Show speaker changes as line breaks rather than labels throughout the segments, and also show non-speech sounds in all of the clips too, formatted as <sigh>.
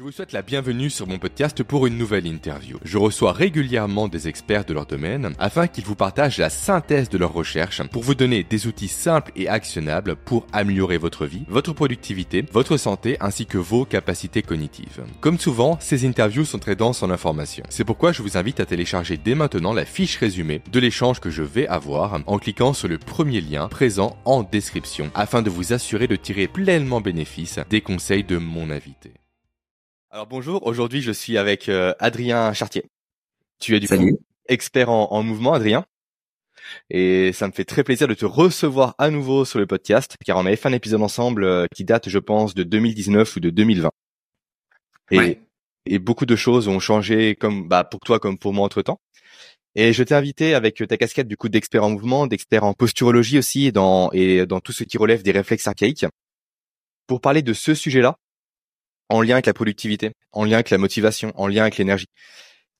Je vous souhaite la bienvenue sur mon podcast pour une nouvelle interview. Je reçois régulièrement des experts de leur domaine afin qu'ils vous partagent la synthèse de leurs recherches pour vous donner des outils simples et actionnables pour améliorer votre vie, votre productivité, votre santé ainsi que vos capacités cognitives. Comme souvent, ces interviews sont très denses en informations. C'est pourquoi je vous invite à télécharger dès maintenant la fiche résumée de l'échange que je vais avoir en cliquant sur le premier lien présent en description afin de vous assurer de tirer pleinement bénéfice des conseils de mon invité. Alors bonjour, aujourd'hui je suis avec euh, Adrien Chartier. Tu es du coup expert en, en mouvement, Adrien. Et ça me fait très plaisir de te recevoir à nouveau sur le podcast, car on avait fait un épisode ensemble euh, qui date, je pense, de 2019 ou de 2020. Et,
Ouais.
et beaucoup de choses ont changé, comme bah, pour toi comme pour moi entre temps. Et je t'ai invité avec ta casquette du coup d'expert en mouvement, d'expert en posturologie aussi, et dans, et dans tout ce qui relève des réflexes archaïques, pour parler de ce sujet-là, en lien avec la productivité, en lien avec la motivation, en lien avec l'énergie.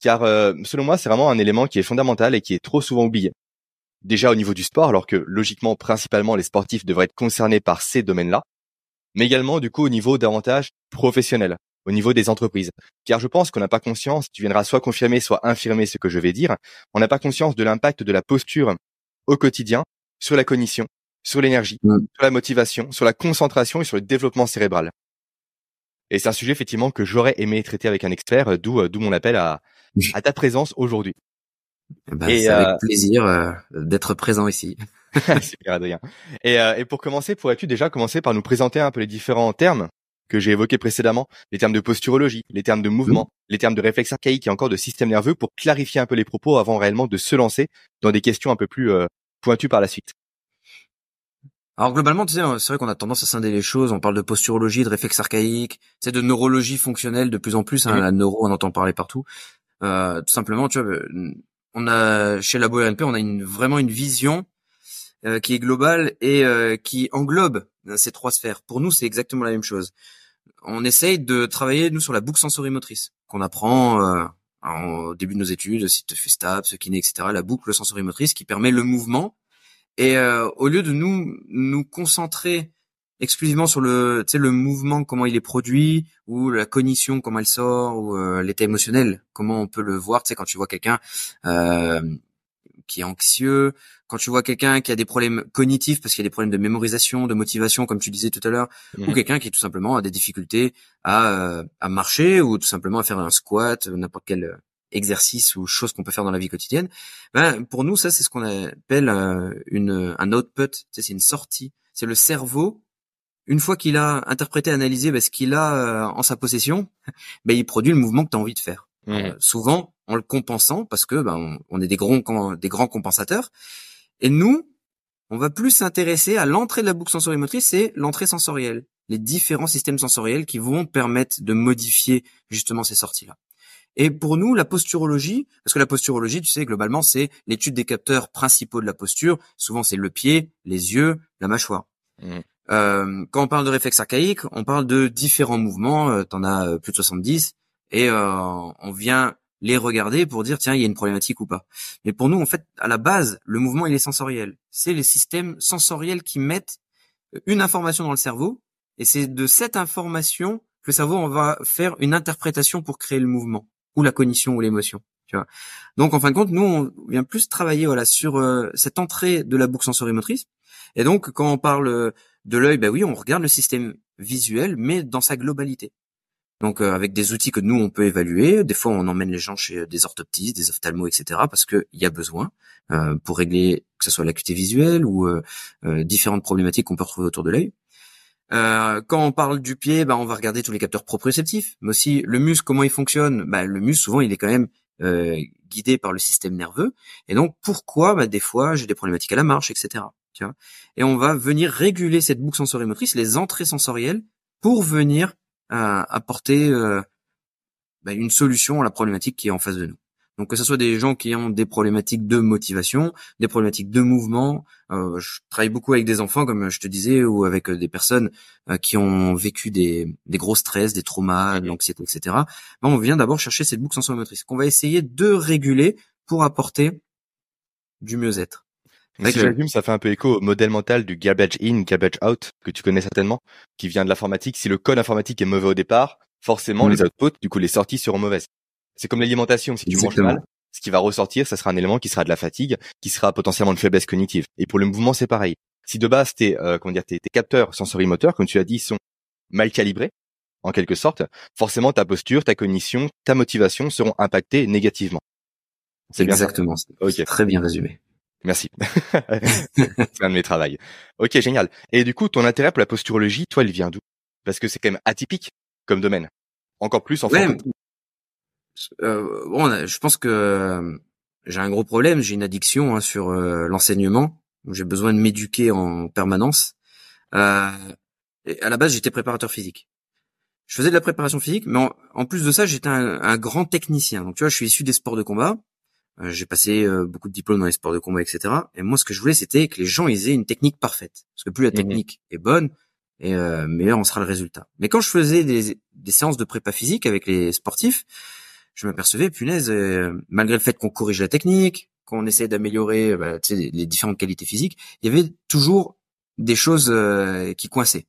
Car euh, selon moi, c'est vraiment un élément qui est fondamental et qui est trop souvent oublié. Déjà au niveau du sport, alors que logiquement, principalement, les sportifs devraient être concernés par ces domaines-là, mais également du coup au niveau davantage professionnel, au niveau des entreprises. Car je pense qu'on n'a pas conscience, tu viendras soit confirmer, soit infirmer ce que je vais dire, on n'a pas conscience de l'impact de la posture au quotidien sur la cognition, sur l'énergie,
Mm.
sur la motivation, sur la concentration et sur le développement cérébral. Et c'est un sujet effectivement que j'aurais aimé traiter avec un expert, euh, d'où euh, d'où mon appel à, <laughs> à ta présence aujourd'hui.
Eh ben,
Et,
c'est
euh,
avec plaisir euh, d'être présent ici. <laughs>
Super Adrien. Et, euh, et pour commencer, pourrais-tu déjà commencer par nous présenter un peu les différents termes que j'ai évoqués précédemment, les termes de posturologie, les termes de mouvement, les termes de réflexe archaïque et encore de système nerveux pour clarifier un peu les propos avant réellement de se lancer dans des questions un peu plus euh, pointues par la suite.
Alors globalement, tu sais, euh, c'est vrai qu'on a tendance à scinder les choses. On parle de posturologie, de réflexe archaïque, c'est de neurologie fonctionnelle de plus en plus. Hein. La neuro, on entend parler partout. Euh, tout simplement, tu vois, euh, on a chez Labo RNP, on a une, vraiment une vision euh, qui est globale et euh, qui englobe euh, ces trois sphères. Pour nous, c'est exactement la même chose. On essaye de travailler nous sur la boucle sensorimotrice qu'on apprend euh, en- au début de nos études, si tu fais STAPS, kiné, etc. La boucle sensorimotrice qui permet le mouvement. Et euh, au lieu de nous nous concentrer exclusivement sur le, tu sais, le mouvement, comment il est produit, ou la cognition, comment elle sort, ou euh, l'état émotionnel, comment on peut le voir. Tu sais, quand tu vois quelqu'un euh, qui est anxieux, quand tu vois quelqu'un qui a des problèmes cognitifs parce qu'il y a des problèmes de mémorisation, de motivation, comme tu disais tout à l'heure, ou
Mhm.
quelqu'un qui tout simplement a des difficultés à, à marcher ou tout simplement à faire un squat, n'importe quel euh, exercice ou chose qu'on peut faire dans la vie quotidienne. Ben, pour nous, ça, c'est ce qu'on appelle euh, une, un output, c'est une sortie. C'est le cerveau, une fois qu'il a interprété, analysé ben, ce qu'il a euh, en sa possession, <laughs> ben, il produit le mouvement que tu as envie de faire. Euh, souvent en le compensant parce que ben, on, on est des grands, des grands compensateurs. Et nous, on va plus s'intéresser à l'entrée de la boucle sensorimotrice, c'est l'entrée sensorielle, les différents systèmes sensoriels qui vont permettre de modifier justement ces sorties-là. Et pour nous, la posturologie, parce que la posturologie, tu sais, globalement, c'est l'étude des capteurs principaux de la posture. Souvent, c'est le pied, les yeux, la mâchoire.
Mhm.
Euh, quand on parle de réflexe archaïque, on parle de différents mouvements. Euh, T'en as euh, plus de 70, et euh, on vient les regarder pour dire tiens il y a une problématique ou pas. Mais pour nous en fait à la base le mouvement il est sensoriel. C'est les systèmes sensoriels qui mettent une information dans le cerveau et c'est de cette information que le cerveau on va faire une interprétation pour créer le mouvement ou la cognition ou l'émotion. Tu vois. Donc en fin de compte nous on vient plus travailler voilà sur euh, cette entrée de la boucle sensorimotrice et donc quand on parle euh, de l'œil ben oui on regarde le système visuel mais dans sa globalité. Donc euh, avec des outils que nous on peut évaluer, des fois on emmène les gens chez des orthoptistes, des ophtalmos, etc. parce qu'il y a besoin euh, pour régler que ce soit l'acuité visuelle ou euh, euh, différentes problématiques qu'on peut retrouver autour de l'œil. Euh, quand on parle du pied, bah, on va regarder tous les capteurs proprioceptifs, mais aussi le muscle, comment il fonctionne. Bah, le muscle souvent il est quand même euh, guidé par le système nerveux, et donc pourquoi bah, des fois j'ai des problématiques à la marche, etc. Tu vois et on va venir réguler cette boucle sensorimotrice, les entrées sensorielles, pour venir à apporter euh, bah, une solution à la problématique qui est en face de nous. Donc que ce soit des gens qui ont des problématiques de motivation, des problématiques de mouvement. euh, je travaille beaucoup avec des enfants, comme je te disais, ou avec euh, des personnes euh, qui ont vécu des, des gros stress, des traumas, de l'anxiété, etc. Ben, on vient d'abord chercher cette boucle sensorimotrice qu'on va essayer de réguler pour apporter du mieux-être.
Si
le-
j'allume, ça fait un peu écho au modèle mental du garbage in, garbage out, que tu connais certainement, qui vient de l'informatique. Si le code informatique est mauvais au départ, forcément
Mm.
les outputs, du coup les sorties seront mauvaises. C'est comme l'alimentation, si tu manges mal, ce qui va ressortir, ça sera un élément qui sera de la fatigue, qui sera potentiellement de faiblesse cognitive. Et pour le mouvement, c'est pareil. Si de base tes euh, comment dire tes, tes capteurs sensorimoteurs, comme tu as dit, sont mal calibrés, en quelque sorte, forcément ta posture, ta cognition, ta motivation seront impactées négativement. C'est bien.
Exactement. C'est
Ok.
Très bien résumé.
Merci. <laughs> c'est un de mes travails. Ok, génial. Et du coup, ton intérêt pour la posturologie, toi, il vient d'où? Parce que c'est quand même atypique comme domaine. Encore plus en
Ouais, bon, on a- je pense que euh, j'ai un gros problème. J'ai une addiction hein, sur euh, l'enseignement. J'ai besoin de m'éduquer en permanence. Euh, à la base, j'étais préparateur physique. Je faisais de la préparation physique, mais en, en plus de ça, j'étais un, un grand technicien. Donc, tu vois, je suis issu des sports de combat. Euh, j'ai passé euh, beaucoup de diplômes dans les sports de combat, etc. Et moi, ce que je voulais, c'était que les gens ils aient une technique parfaite. Parce que plus la
Mhm.
technique est bonne, et euh, meilleur en sera le résultat. Mais quand je faisais des, des séances de prépa physique avec les sportifs, je m'apercevais, punaise, euh, malgré le fait qu'on corrige la technique, qu'on essaie d'améliorer bah, les, différentes qualités physiques, il y avait toujours des choses euh, qui coinçaient.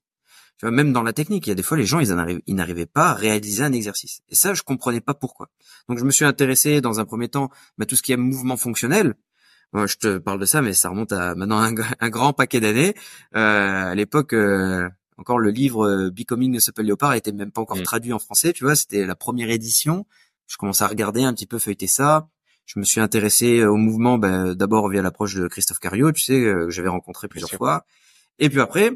Tu vois, même dans la technique, il y a des fois les gens ils n'arrivaient pas à réaliser un exercice. Et ça, je comprenais pas pourquoi. Donc je me suis intéressé dans un premier temps à tout ce qui est mouvement fonctionnel. Moi, je te parle de ça, mais ça remonte à maintenant un, un grand paquet d'années. Euh, à l'époque, euh, encore le livre euh, Becoming Supple Leopard était même pas encore
Mm.
traduit en français. Tu vois, c'était la première édition. Je commençais à regarder un petit peu feuilleter ça. Je me suis intéressé au mouvement ben, d'abord via l'approche de Christophe Cario, tu sais, euh, que j'avais rencontré plusieurs fois. Et puis après,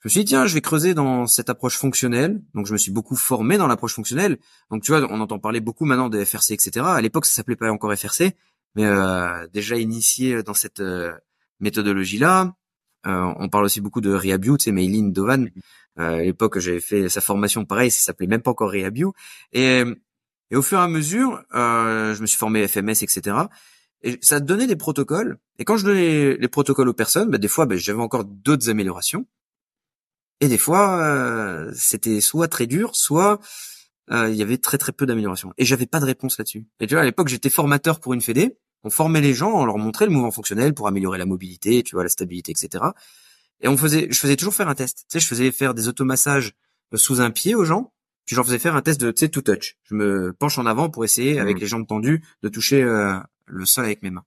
je me suis dit, tiens, je vais creuser dans cette approche fonctionnelle. Donc, je me suis beaucoup formé dans l'approche fonctionnelle. Donc, tu vois, on entend parler beaucoup maintenant de FRC, etc. À l'époque, ça s'appelait pas encore FRC, mais euh, déjà initié dans cette euh, méthodologie-là. Euh, on parle aussi beaucoup de Rehabio, tu sais, Maylin Dovan. Euh, à l'époque, j'avais fait sa formation, pareil, ça s'appelait même pas encore Rehabio. Et, et au fur et à mesure, euh, je me suis formé FMS, etc. Et ça donnait des protocoles. Et quand je donnais les protocoles aux personnes, bah, des fois, bah, j'avais encore d'autres améliorations. Et des fois, euh, c'était soit très dur, soit euh, il y avait très très peu d'améliorations. Et j'avais pas de réponse là-dessus. Et tu vois, à l'époque, j'étais formateur pour une fédé. On formait les gens, on leur montrait le mouvement fonctionnel pour améliorer la mobilité, tu vois, la stabilité, etc. Et on faisait, je faisais toujours faire un test. Tu sais, je faisais faire des automassages sous un pied aux gens. Puis je leur faisais faire un test de, tu sais, to touch. Je me penche en avant pour essayer, avec
Mhm.
les jambes tendues, de toucher euh, le sol avec mes mains.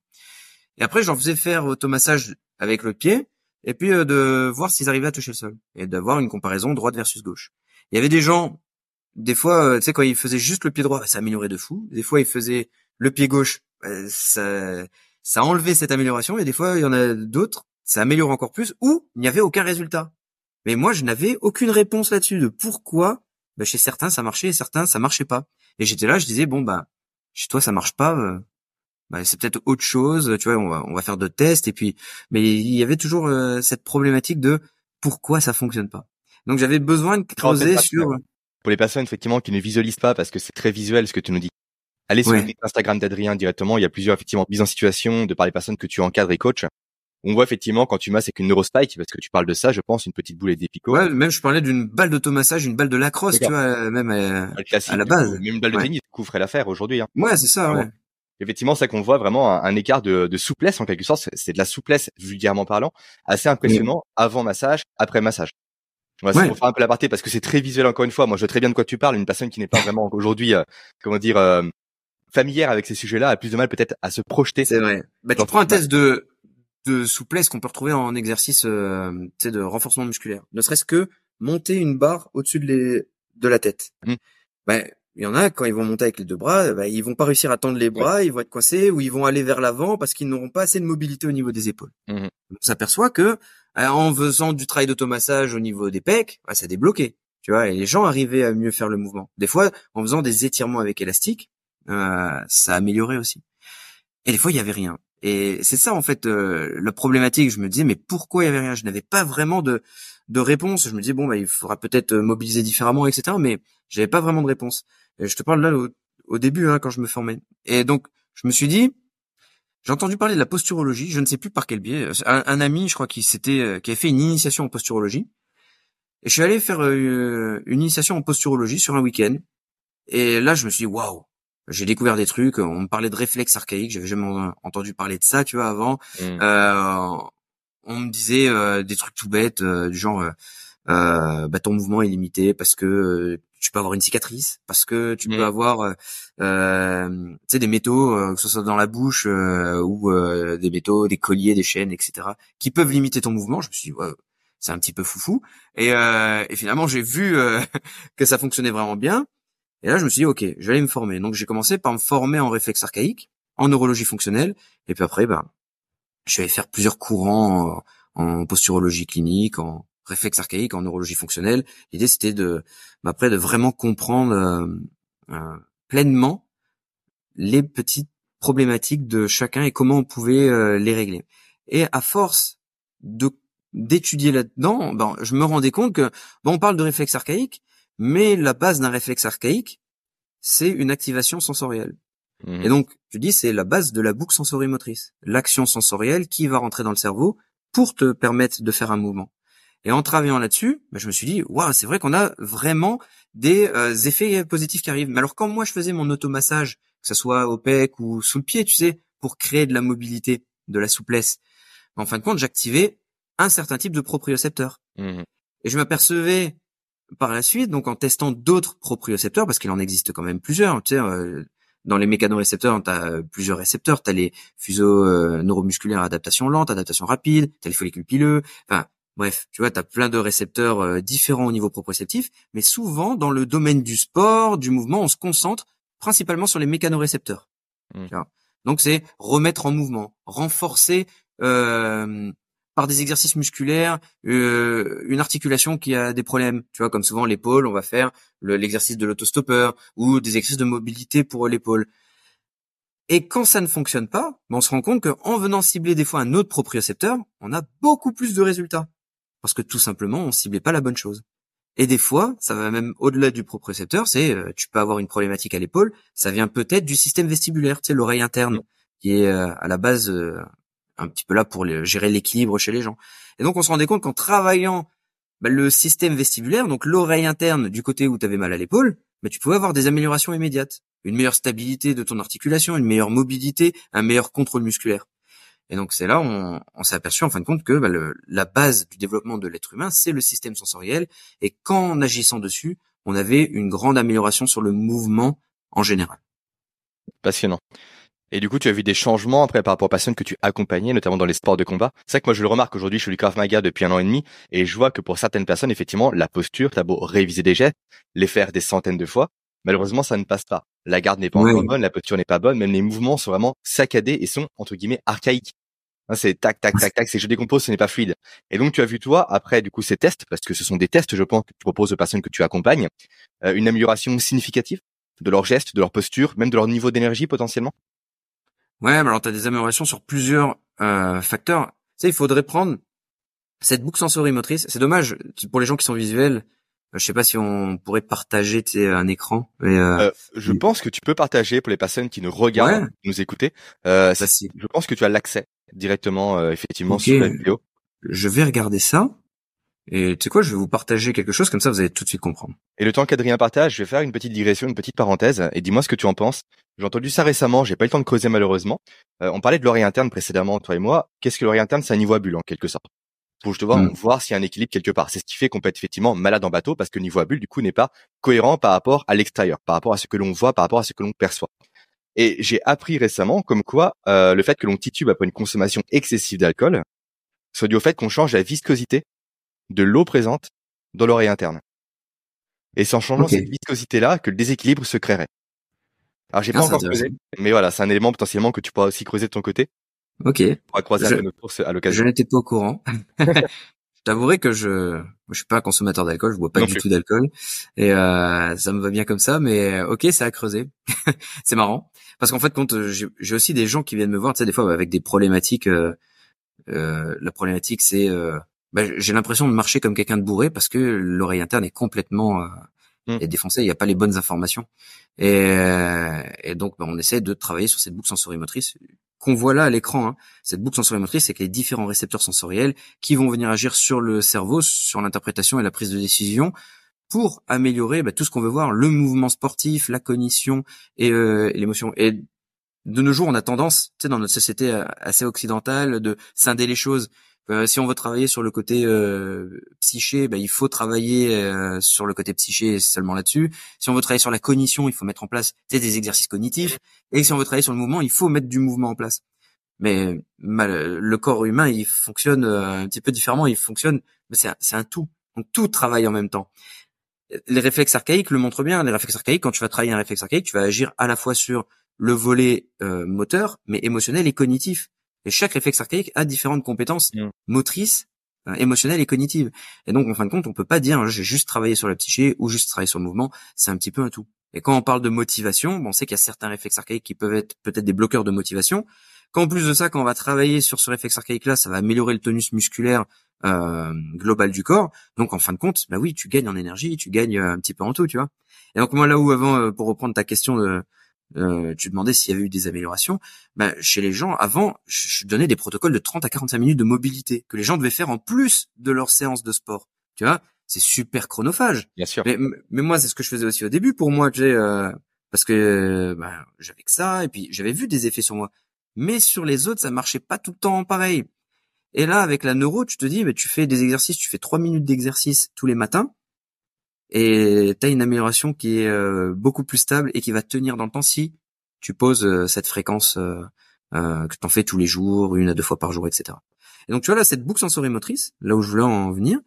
Et après, je leur faisais faire automassage avec le pied, et puis euh, de voir s'ils arrivaient à toucher le sol, et d'avoir une comparaison droite versus gauche. Il y avait des gens, des fois, euh, tu sais, quand ils faisaient juste le pied droit, ça améliorait de fou. Des fois, ils faisaient le pied gauche, bah, ça, ça enlevait cette amélioration, et des fois, il y en a d'autres, ça améliore encore plus, ou il n'y avait aucun résultat. Mais moi, je n'avais aucune réponse là-dessus de pourquoi bah, chez certains ça marchait et certains ça marchait pas. Et j'étais là, je disais bon bah chez toi ça marche pas, euh, bah, c'est peut-être autre chose, tu vois, on va on va faire d'autres tests et puis mais il y avait toujours euh, cette problématique de pourquoi ça fonctionne pas. Donc j'avais besoin de creuser
pas,
sur
Pour les personnes effectivement qui ne visualisent pas parce que c'est très visuel ce que tu nous dis. Allez sur
Ouais.
le site Instagram d'Adrien directement, il y a plusieurs effectivement mises en situation de par les personnes que tu encadres et coaches. On voit effectivement quand tu masses avec une neurospike, parce que tu parles de ça, je pense, une petite boule d'épico.
ouais, même je parlais d'une balle d'automassage, une balle de lacrosse, tu vois, euh, même euh,
Le classique,
à la base.
coup, même une balle de
Ouais.
tennis, coup, ferait l'affaire aujourd'hui. Hein.
ouais, c'est ça, ouais.
Effectivement, c'est ça qu'on voit vraiment un, un écart de, de souplesse en quelque sorte. C'est- de la souplesse vulgairement parlant, assez impressionnant avant massage, après massage. C'est
Ouais.
pour faire un peu la partie parce que c'est très visuel encore une fois. Moi, je vois très bien de quoi tu parles. Une personne qui n'est pas vraiment aujourd'hui, euh, comment dire, euh, familière avec ces sujets-là a plus de mal peut-être à se projeter.
C'est vrai. Bah, tu prends un test de de souplesse qu'on peut retrouver en exercice euh, tu sais, de renforcement musculaire. Ne serait-ce que monter une barre au-dessus de, les, de la tête. Bah, il y en a, quand ils vont monter avec les deux bras, bah, ils vont pas réussir à tendre les bras, ils vont être coincés, ou ils vont aller vers l'avant parce qu'ils n'auront pas assez de mobilité au niveau des épaules.
Mhm.
On s'aperçoit que euh, en faisant du travail d'automassage au niveau des pecs, bah, ça débloquait. Tu vois, et les gens arrivaient à mieux faire le mouvement. Des fois, en faisant des étirements avec élastique, euh, ça améliorait aussi. Et des fois, il y avait rien. Et c'est ça en fait euh, la problématique. Je me disais mais pourquoi il y avait rien? Je n'avais pas vraiment de de réponse. Je me disais bon bah il faudra peut-être euh, mobiliser différemment, etc. Mais j'avais pas vraiment de réponse. Je te parle là au, au début hein, quand je me formais. Et donc je me suis dit j'ai entendu parler de la posturologie. Je ne sais plus par quel biais. Un, un ami, je crois, qui s'était euh, qui avait fait une initiation en posturologie. Et je suis allé faire euh, une initiation en posturologie sur un week-end. Et là je me suis dit waouh j'ai découvert des trucs. On me parlait de réflexes archaïques. J'avais jamais entendu parler de ça, tu vois, avant.
Mm.
Euh, on me disait euh, des trucs tout bêtes, euh, du genre, euh, euh, bah, ton mouvement est limité parce que euh, tu peux avoir une cicatrice, parce que tu peux
Mm.
avoir, euh, euh, tu sais, des métaux, euh, que ce soit dans la bouche euh, ou euh, des métaux, des colliers, des chaînes, etc., qui peuvent limiter ton mouvement. Je me suis dit, ouais, c'est un petit peu foufou. Et, euh, et finalement, j'ai vu euh, <laughs> que ça fonctionnait vraiment bien. Et là, je me suis dit, ok, je vais aller me former. Donc, j'ai commencé par me former en réflexe archaïque, en neurologie fonctionnelle, et puis après, ben, je allé faire plusieurs courants en, en posturologie clinique, en réflexe archaïque, en neurologie fonctionnelle. L'idée, c'était de, ben, après, de vraiment comprendre euh, euh, pleinement les petites problématiques de chacun et comment on pouvait euh, les régler. Et à force de d'étudier là-dedans, ben, je me rendais compte que bon, on parle de réflexe archaïque, mais la base d'un réflexe archaïque, c'est une activation sensorielle.
Mhm.
Et donc, je dis, c'est la base de la boucle sensorimotrice. L'action sensorielle qui va rentrer dans le cerveau pour te permettre de faire un mouvement. Et en travaillant là-dessus, ben, je me suis dit, waouh, c'est vrai qu'on a vraiment des euh, effets positifs qui arrivent. Mais alors, quand moi, je faisais mon automassage, que ce soit au pec ou sous le pied, tu sais, pour créer de la mobilité, de la souplesse, en fin de compte, j'activais un certain type de propriocepteur.
Mhm.
Et je m'apercevais par la suite, donc en testant d'autres propriocepteurs, parce qu'il en existe quand même plusieurs, tu sais, euh, dans les mécanorécepteurs, tu as plusieurs récepteurs, tu as les fuseaux euh, neuromusculaires adaptation lente, adaptation rapide, tu as les follicules pileux, enfin bref, tu vois, tu as plein de récepteurs euh, différents au niveau proprioceptif, mais souvent dans le domaine du sport, du mouvement, on se concentre principalement sur les mécanorécepteurs.
Mm.
Vois? Donc c'est remettre en mouvement, renforcer euh, par des exercices musculaires euh, une articulation qui a des problèmes. Tu vois, comme souvent l'épaule, on va faire le- l'exercice de l'autostoppeur ou des exercices de mobilité pour l'épaule. Et quand ça ne fonctionne pas, ben, on se rend compte qu'en venant cibler des fois un autre propriocepteur, on a beaucoup plus de résultats. Parce que tout simplement, on ciblait pas la bonne chose. Et des fois, ça va même au-delà du propriocepteur, c'est euh, tu peux avoir une problématique à l'épaule, ça vient peut-être du système vestibulaire, tu sais, l'oreille interne, qui est euh, à la base euh, un petit peu là pour gérer l'équilibre chez les gens. Et donc on se rendait compte qu'en travaillant bah, le système vestibulaire, donc l'oreille interne du côté où tu avais mal à l'épaule, bah, tu pouvais avoir des améliorations immédiates. Une meilleure stabilité de ton articulation, une meilleure mobilité, un meilleur contrôle musculaire. Et donc c'est là on, on s'est aperçu en fin de compte que bah, le- la base du développement de l'être humain, c'est le système sensoriel. Et qu'en agissant dessus, on avait une grande amélioration sur le mouvement en général.
Passionnant. Et du coup, tu as vu des changements après par rapport aux personnes que tu accompagnais, notamment dans les sports de combat. C'est vrai que moi, je le remarque aujourd'hui, je fais du Krav Maga depuis un an et demi, et je vois que pour certaines personnes, effectivement, la posture, t'as beau réviser des gestes, les faire des centaines de fois, malheureusement, ça ne passe pas. La garde n'est pas encore bonne, la posture n'est pas bonne, même les mouvements sont vraiment saccadés et sont, entre guillemets, archaïques. Hein, C'est tac, tac, tac, tac, c'est je décompose, ce n'est pas fluide. Et donc, tu as vu, toi, après, du coup, ces tests, parce que ce sont des tests, je pense, que tu proposes aux personnes que tu accompagnes, euh, une amélioration significative de leurs gestes, de leur posture, même de leur niveau d'énergie, potentiellement?
Ouais, mais alors tu as des améliorations sur plusieurs euh, facteurs. Tu sais, il faudrait prendre cette boucle sensorimotrice. C'est dommage pour les gens qui sont visuels. euh, Je sais pas si on pourrait partager tu sais, un écran. Mais euh,
Euh, je pense que tu peux partager pour les personnes qui nous regardent,
Ouais.
qui nous écouter. Euh, je pense que tu as l'accès directement, euh, effectivement, sur la vidéo.
je vais regarder ça. Et tu sais quoi, je vais vous partager quelque chose comme ça, vous allez tout de suite comprendre.
Et le temps qu'Adrien partage, je vais faire une petite digression, une petite parenthèse, et dis-moi ce que tu en penses. J'ai entendu ça récemment, j'ai pas eu le temps de creuser malheureusement. Euh, on parlait de l'oreille interne précédemment, toi et moi. Qu'est-ce que l'oreille interne C'est un niveau à bulle en quelque sorte. Pour justement
Mm.
voir s'il y a un équilibre quelque part. C'est ce qui fait qu'on peut être effectivement malade en bateau parce que le niveau à bulle du coup n'est pas cohérent par rapport à l'extérieur, par rapport à ce que l'on voit, par rapport à ce que l'on perçoit. Et j'ai appris récemment comme quoi euh, le fait que l'on titube après une consommation excessive d'alcool soit dû au fait qu'on change la viscosité de l'eau présente dans l'oreille interne. Et c'est en changeant cette viscosité-là que le déséquilibre se créerait. Alors j'ai
Ah,
pas
c'est
encore creusé, mais voilà, c'est un élément potentiellement que tu pourras aussi creuser de ton côté.
Ok,
On pourra croiser
Je-
à
je
l'occasion.
n'étais pas au courant. <laughs> je t'avouerai que je je suis pas un consommateur d'alcool, je bois pas
Non
du
plus.
tout d'alcool et euh, ça me va bien comme ça. Mais ok, c'est à creuser. c'est marrant parce qu'en fait, quand euh, j'ai j'ai aussi des gens qui viennent me voir, tu sais, des fois avec des problématiques. euh, euh, la problématique, c'est euh, bah, j'ai l'impression de marcher comme quelqu'un de bourré parce que l'oreille interne est complètement euh,
Mm.
défoncée, il n'y a pas les bonnes informations. Et, euh, et donc, bah, on essaie de travailler sur cette boucle sensorimotrice qu'on voit là à l'écran. Hein. Cette boucle sensorimotrice, c'est que les différents récepteurs sensoriels qui vont venir agir sur le cerveau, sur l'interprétation et la prise de décision pour améliorer bah, tout ce qu'on veut voir, le mouvement sportif, la cognition et, euh, l'émotion. Et de nos jours, on a tendance, tu sais, dans notre société euh, assez occidentale, de scinder les choses. Euh, si on veut travailler sur le côté euh, psyché, ben, il faut travailler euh, sur le côté psyché seulement là-dessus. Si on veut travailler sur la cognition, il faut mettre en place des exercices cognitifs. Et si on veut travailler sur le mouvement, il faut mettre du mouvement en place. Mais le corps humain, il fonctionne un petit peu différemment. Il fonctionne, c'est un, un tout. Donc tout travaille en même temps. Les réflexes archaïques le montrent bien. Les réflexes archaïques, quand tu vas travailler un réflexe archaïque, tu vas agir à la fois sur le volet moteur, mais émotionnel et cognitif. Et chaque réflexe archaïque a différentes compétences mm. motrices, euh, émotionnelles et cognitives. Et donc, en fin de compte, on peut pas dire j'ai juste travaillé sur la psyché ou juste travaillé sur le mouvement. C'est un petit peu un tout. Et quand on parle de motivation, bon, on sait qu'il y a certains réflexes archaïques qui peuvent être peut-être des bloqueurs de motivation. Qu'en plus de ça, quand on va travailler sur ce réflexe archaïque-là, ça va améliorer le tonus musculaire euh, global du corps. Donc, en fin de compte, bah oui, tu gagnes en énergie, tu gagnes euh, un petit peu en tout, tu vois. Et donc moi là où avant, euh, pour reprendre ta question de euh, tu demandais s'il y avait eu des améliorations. Ben, chez les gens, avant, je, donnais des protocoles de 30 à 45 minutes de mobilité que les gens devaient faire en plus de leur séance de sport. Tu vois, c'est super chronophage.
Bien sûr.
Mais, moi, c'est ce que je faisais aussi au début pour moi, tu sais, euh, parce que ben, j'avais que ça et puis j'avais vu des effets sur moi. Mais sur les autres, ça marchait pas tout le temps pareil. Et là, avec la neuro, tu te dis, mais tu fais des exercices, tu fais trois minutes d'exercice tous les matins et tu as une amélioration qui est euh, beaucoup plus stable et qui va tenir dans le temps si tu poses euh, cette fréquence euh, que tu en fais tous les jours, une à deux fois par jour, etc. Et donc tu vois là, cette boucle sensorimotrice, là où je voulais en venir,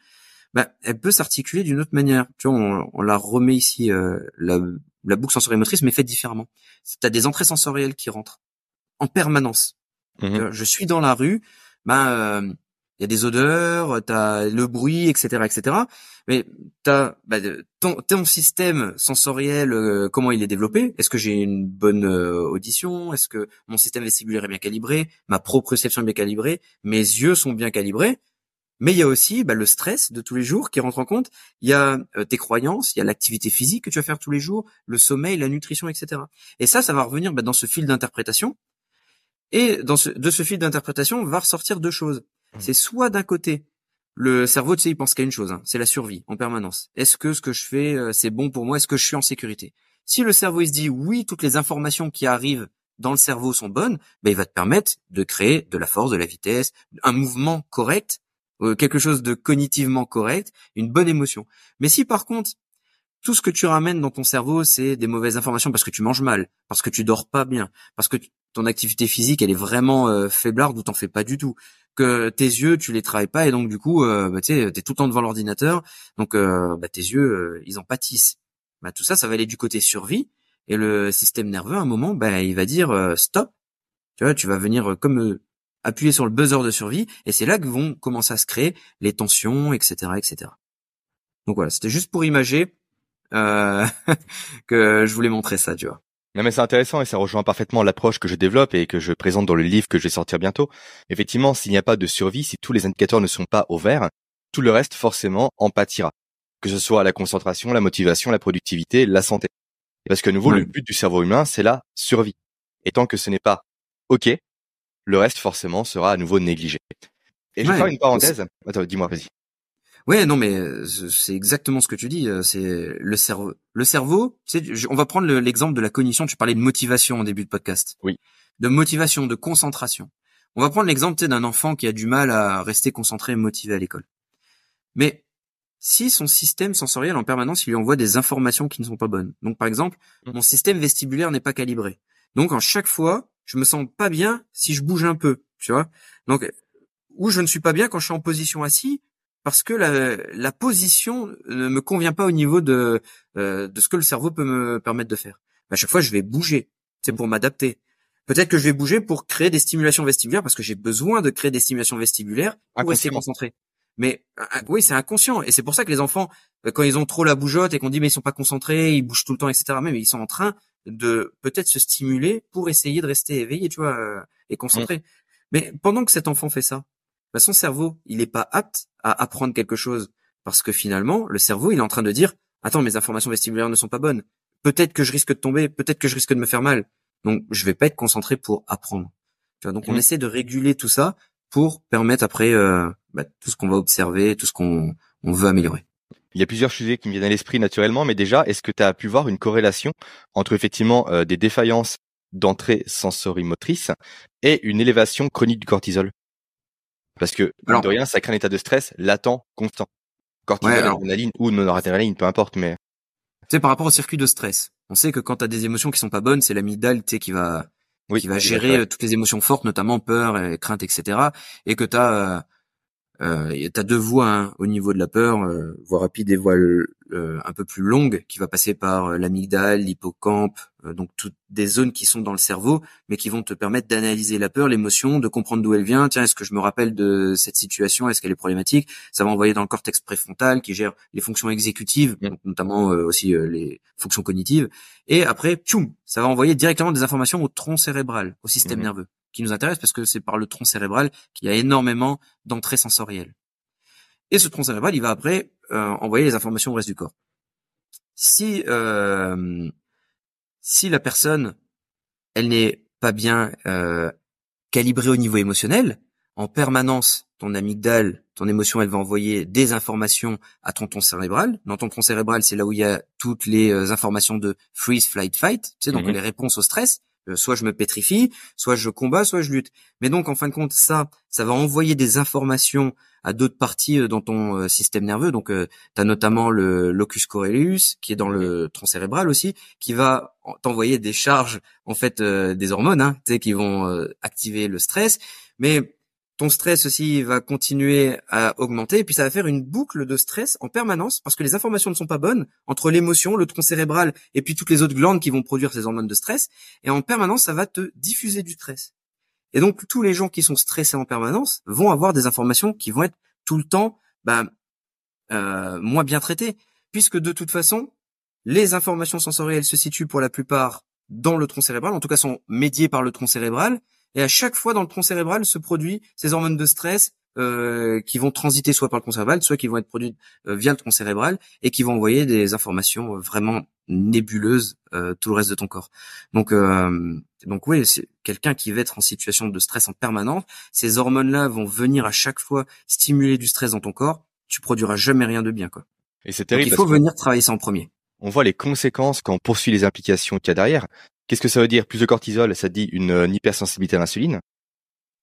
bah, elle peut s'articuler d'une autre manière. Tu vois, on, la remet ici, la, la boucle sensorimotrice, mais faite différemment. Tu as des entrées sensorielles qui rentrent en permanence. Mmh je suis dans la rue, ben il y a des odeurs, t'as le bruit, etc., etc. Mais t'as bah, ton, ton système sensoriel, euh, comment il est développé? Est-ce que j'ai une bonne euh, audition? Est-ce que mon système vestibulaire est bien calibré? Ma proprioception est bien calibrée? Mes yeux sont bien calibrés? Mais il y a aussi bah, le stress de tous les jours qui rentre en compte. Il y a euh, tes croyances, il y a l'activité physique que tu vas faire tous les jours, le sommeil, la nutrition, etc. Et ça, ça va revenir bah, dans ce fil d'interprétation. Et dans ce, de ce fil d'interprétation va ressortir deux choses. C'est soit d'un côté, le cerveau, tu sais, il pense qu'à une chose, hein, c'est la survie en permanence. Est-ce que ce que je fais, euh, c'est bon pour moi? Est-ce que je suis en sécurité? Si le cerveau il se dit oui, toutes les informations qui arrivent dans le cerveau sont bonnes, ben, il va te permettre de créer de la force, de la vitesse, un mouvement correct, euh, quelque chose de cognitivement correct, une bonne émotion. Mais si par contre tout ce que tu ramènes dans ton cerveau, c'est des mauvaises informations parce que tu manges mal, parce que tu dors pas bien, parce que ton activité physique elle est vraiment euh, faiblarde ou t'en fais pas du tout, que tes yeux tu les travailles pas et donc du coup euh, bah, tu es tout le temps devant l'ordinateur, donc euh, bah, tes yeux euh, ils en pâtissent. Bah, tout ça, ça va aller du côté survie et le système nerveux à un moment, bah, il va dire stop. Tu vois, tu vas venir comme appuyer sur le buzzer de survie et c'est là que vont commencer à se créer les tensions, etc., etc. Donc voilà, c'était juste pour imager euh, <laughs> que je voulais montrer ça, tu vois.
Non mais c'est intéressant et ça rejoint parfaitement l'approche que je développe et que je présente dans le livre que je vais sortir bientôt. Effectivement, s'il n'y a pas de survie, si tous les indicateurs ne sont pas au vert, tout le reste forcément en pâtira. Que ce soit la concentration, la motivation, la productivité, la santé. Parce que à nouveau, le but du cerveau humain, c'est la survie. Et tant que ce n'est pas OK, le reste forcément sera à nouveau négligé. Et je vais faire une parenthèse. Attends, dis-moi, vas-y.
Ouais, non, mais euh, c'est exactement ce que tu dis. Euh, c'est le cerveau. Le cerveau, on va prendre l'exemple de la cognition. Tu parlais de motivation au début de podcast.
Oui.
De motivation, de concentration. On va prendre l'exemple d'un enfant qui a du mal à rester concentré et motivé à l'école. Mais si son système sensoriel en permanence, il lui envoie des informations qui ne sont pas bonnes. Donc, par exemple, mmh. mon système vestibulaire n'est pas calibré. Donc, en chaque fois, je me sens pas bien si je bouge un peu, tu vois. Donc, ou je ne suis pas bien quand je suis en position assis, parce que la, la, position ne me convient pas au niveau de, euh, de ce que le cerveau peut me permettre de faire. À chaque fois, je vais bouger. C'est pour m'adapter. Peut-être que je vais bouger pour créer des stimulations vestibulaires parce que j'ai besoin de créer des stimulations vestibulaires pour rester concentré. Mais euh, euh, oui, c'est inconscient et c'est pour ça que les enfants, quand ils ont trop la bougeotte et qu'on dit mais ils sont pas concentrés, ils bougent tout le temps, etc. Mais ils sont en train de peut-être se stimuler pour essayer de rester éveillé, tu vois, et concentré. Mmh. Mais pendant que cet enfant fait ça, bah, son cerveau, il n'est pas apte à apprendre quelque chose parce que finalement, le cerveau, il est en train de dire "Attends, mes informations vestibulaires ne sont pas bonnes. Peut-être que je risque de tomber, peut-être que je risque de me faire mal. Donc, je vais pas être concentré pour apprendre." Tu vois, donc on mmh. essaie de réguler tout ça pour permettre après euh, bah, tout ce qu'on va observer, tout ce qu'on on veut améliorer.
Il y a plusieurs sujets qui me viennent à l'esprit naturellement, mais déjà, est-ce que tu as pu voir une corrélation entre effectivement euh, des défaillances d'entrée sensorimotrice et une élévation chronique du cortisol? Parce que, de rien, ça crée un état de stress latent, constant. Cortisol, ouais, adrénaline ou noradrénaline, peu importe, mais.
Tu sais, par rapport au circuit de stress, on sait que quand tu as des émotions qui sont pas bonnes, c'est l'amygdale, tu sais, qui va, qui va gérer euh, toutes les émotions fortes, notamment peur, et crainte, etc. Et que tu as euh, T'as deux voies hein, au niveau de la peur, euh, voie rapide et voie euh, un peu plus longue, qui va passer par euh, l'amygdale, l'hippocampe, donc toutes des zones qui sont dans le cerveau, mais qui vont te permettre d'analyser la peur, l'émotion, de comprendre d'où elle vient. Tiens, est-ce que je me rappelle de cette situation? Est-ce qu'elle est problématique? Ça va envoyer dans le cortex préfrontal qui gère les fonctions exécutives, mm. notamment aussi les fonctions cognitives. Et après, tchoum, ça va envoyer directement des informations au tronc cérébral, au système mm-hmm. nerveux qui nous intéresse parce que c'est par le tronc cérébral qu'il y a énormément d'entrées sensorielles. Et ce tronc cérébral, il va après euh, envoyer les informations au reste du corps. Si euh, si la personne, elle n'est pas bien euh, calibrée au niveau émotionnel, en permanence, ton amygdale, ton émotion, elle va envoyer des informations à ton tronc cérébral. Dans ton tronc cérébral, c'est là où il y a toutes les informations de freeze, flight, fight, tu sais, donc mhm. les réponses au stress. Euh, soit je me pétrifie, soit je combats, soit je lutte. Mais donc en fin de compte, ça, ça va envoyer des informations à d'autres parties euh, dans ton euh, système nerveux. Donc tu as notamment le locus coeruleus qui est dans le tronc cérébral aussi, qui va t'envoyer des charges en fait des hormones, hein, qui vont activer le stress. Mais ton stress aussi va continuer à augmenter et puis ça va faire une boucle de stress en permanence parce que les informations ne sont pas bonnes entre l'émotion, le tronc cérébral et puis toutes les autres glandes qui vont produire ces hormones de stress et en permanence ça va te diffuser du stress. Et donc tous les gens qui sont stressés en permanence vont avoir des informations qui vont être tout le temps bah, euh, moins bien traitées puisque de toute façon les informations sensorielles se situent pour la plupart dans le tronc cérébral, en tout cas sont médiées par le tronc cérébral et à chaque fois dans le tronc cérébral se produit ces hormones de stress euh, qui vont transiter soit par le tronc cérébral, soit qui vont être produites euh, via le tronc cérébral et qui vont envoyer des informations euh, vraiment nébuleuses tout le reste de ton corps. Donc, donc oui, c'est quelqu'un qui va être en situation de stress en permanence. Ces hormones-là vont venir à chaque fois stimuler du stress dans ton corps. Tu produiras jamais rien de bien, quoi.
Et c'est terrible.
il faut venir travailler ça en premier.
On voit les conséquences quand on poursuit les implications qu'il y a derrière. Qu'est-ce que ça veut dire? Plus de cortisol, ça dit une, hypersensibilité à l'insuline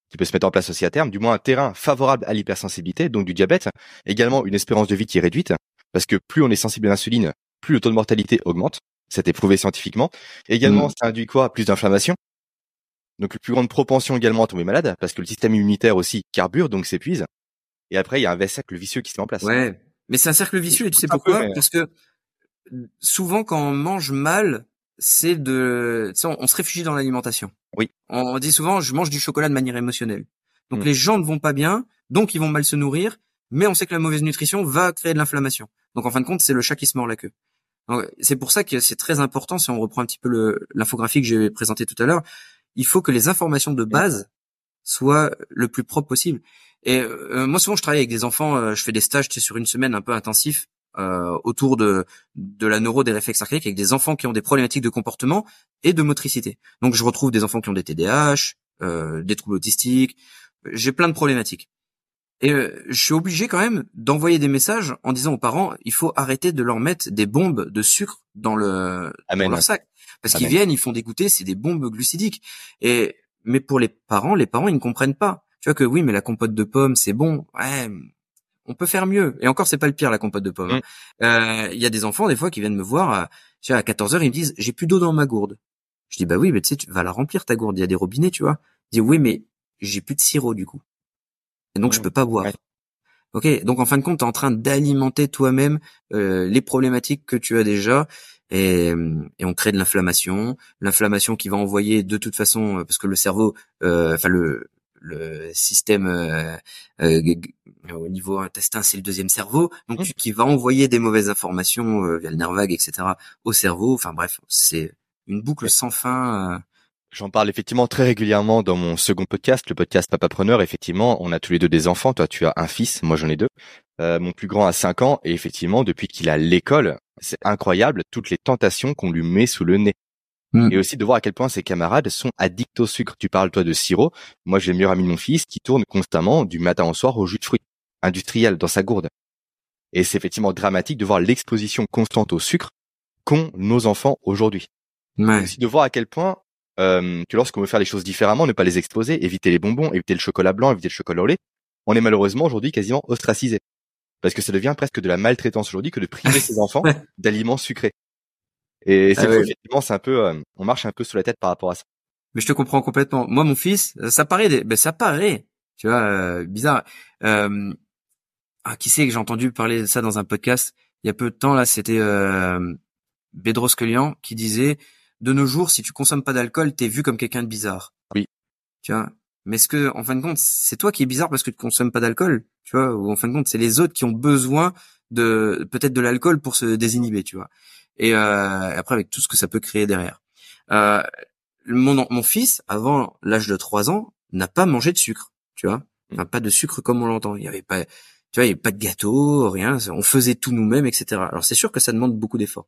qui peut se mettre en place aussi à terme, du moins un terrain favorable à l'hypersensibilité, donc du diabète, également une espérance de vie qui est réduite, parce que plus on est sensible à l'insuline, plus le taux de mortalité augmente, c'est éprouvé scientifiquement. également, mmh. ça induit quoi? Plus d'inflammation, donc une plus grande propension également à tomber malade, parce que le système immunitaire aussi carbure, donc s'épuise. Et après, il y a un cercle vicieux qui se met en place.
Ouais, mais c'est un cercle vicieux, et tu sais pourquoi? Parce que souvent, quand on mange mal, c'est de, on, on, se réfugie dans l'alimentation.
Oui.
On, dit souvent, je mange du chocolat de manière émotionnelle. Donc mm. les gens ne vont pas bien, donc ils vont mal se nourrir, mais on sait que la mauvaise nutrition va créer de l'inflammation. Donc en fin de compte, c'est le chat qui se mord la queue. C'est pour ça que c'est très important, si on reprend un petit peu l'infographie que j'ai présentée tout à l'heure, il faut que les informations de base soient le plus propre possible. Et euh, moi souvent je travaille avec des enfants, euh, je fais des stages sur une semaine un peu intensif autour de, de la neuro des réflexes archaïques avec des enfants qui ont des problématiques de comportement et de motricité. Donc je retrouve des enfants qui ont des TDAH, euh, des troubles autistiques, j'ai plein de problématiques. Et euh, je suis obligé quand même d'envoyer des messages en disant aux parents, il faut arrêter de leur mettre des bombes de sucre dans le dans leur sac, parce qu'ils viennent, ils font dégoûter, c'est des bombes glucidiques. Et mais pour les parents, les parents ils ne comprennent pas. Tu vois que oui, mais la compote de pommes c'est bon. Ouais, on peut faire mieux. Et encore, c'est pas le pire la compote de pommes. Hein. Mm. Euh, il y a des enfants des fois qui viennent me voir à, à 14 heures, ils me disent j'ai plus d'eau dans ma gourde. Je dis bah oui, mais tu sais, tu vas la remplir ta gourde. Il y a des robinets, tu vois. Je dis oui, mais j'ai plus de sirop du coup. Et donc je peux pas boire. Ok, donc en fin de compte, tu es en train d'alimenter toi-même euh, les problématiques que tu as déjà, et, et on crée de l'inflammation, l'inflammation qui va envoyer de toute façon, parce que le cerveau, euh, enfin le le système euh, euh, au niveau intestin, c'est le deuxième cerveau, donc mmh. qui va envoyer des mauvaises informations euh, via le nerf vague, etc. au cerveau. Enfin bref, c'est une boucle sans fin.
J'en parle effectivement très régulièrement dans mon second podcast, le podcast Papapreneur. Effectivement, on a tous les deux des enfants. Toi, tu as un fils, moi j'en ai deux. mon plus grand a 5 ans et effectivement, depuis qu'il a l'école, c'est incroyable toutes les tentations qu'on lui met sous le nez. Mm. Et aussi de voir à quel point ses camarades sont addicts au sucre. Tu parles toi de sirop. Moi, j'ai le meilleur ami de mon fils qui tourne constamment du matin au soir au jus de fruits industriel dans sa gourde. Et c'est effectivement dramatique de voir l'exposition constante au sucre qu'ont nos enfants aujourd'hui. Ouais. Aussi de voir à quel point euh, que lorsqu'on veut faire les choses différemment, ne pas les exposer, éviter les bonbons, éviter le chocolat blanc, éviter le chocolat au lait, on est malheureusement aujourd'hui quasiment ostracisé. Parce que ça devient presque de la maltraitance aujourd'hui que de priver <laughs> ses enfants d'aliments sucrés. Et c'est ah effectivement, c'est un peu, euh, on marche un peu sous la tête par rapport à ça.
Mais je te comprends complètement. Moi, mon fils, ça paraît, ben ça paraît, tu vois, euh, bizarre. Euh, ah, qui sait que j'ai entendu parler de ça dans un podcast il y a peu de temps là, c'était euh, Bedros Kelian qui disait de nos jours, si tu consommes pas d'alcool, t'es vu comme quelqu'un de bizarre.
Oui.
Tu vois. Mais est-ce que, en fin de compte, c'est toi qui es bizarre parce que tu consommes pas d'alcool, tu vois, ou en fin de compte, c'est les autres qui ont besoin de peut-être de l'alcool pour se désinhiber, tu vois. Et euh, après, avec tout ce que ça peut créer derrière. Euh, mon, mon fils, avant l'âge de 3 ans, n'a pas mangé de sucre, tu vois. Enfin, pas de sucre comme on l'entend. Il y avait pas, tu vois, il y avait pas de gâteau, rien. On faisait tout nous-mêmes, etc. Alors c'est sûr que ça demande beaucoup d'efforts.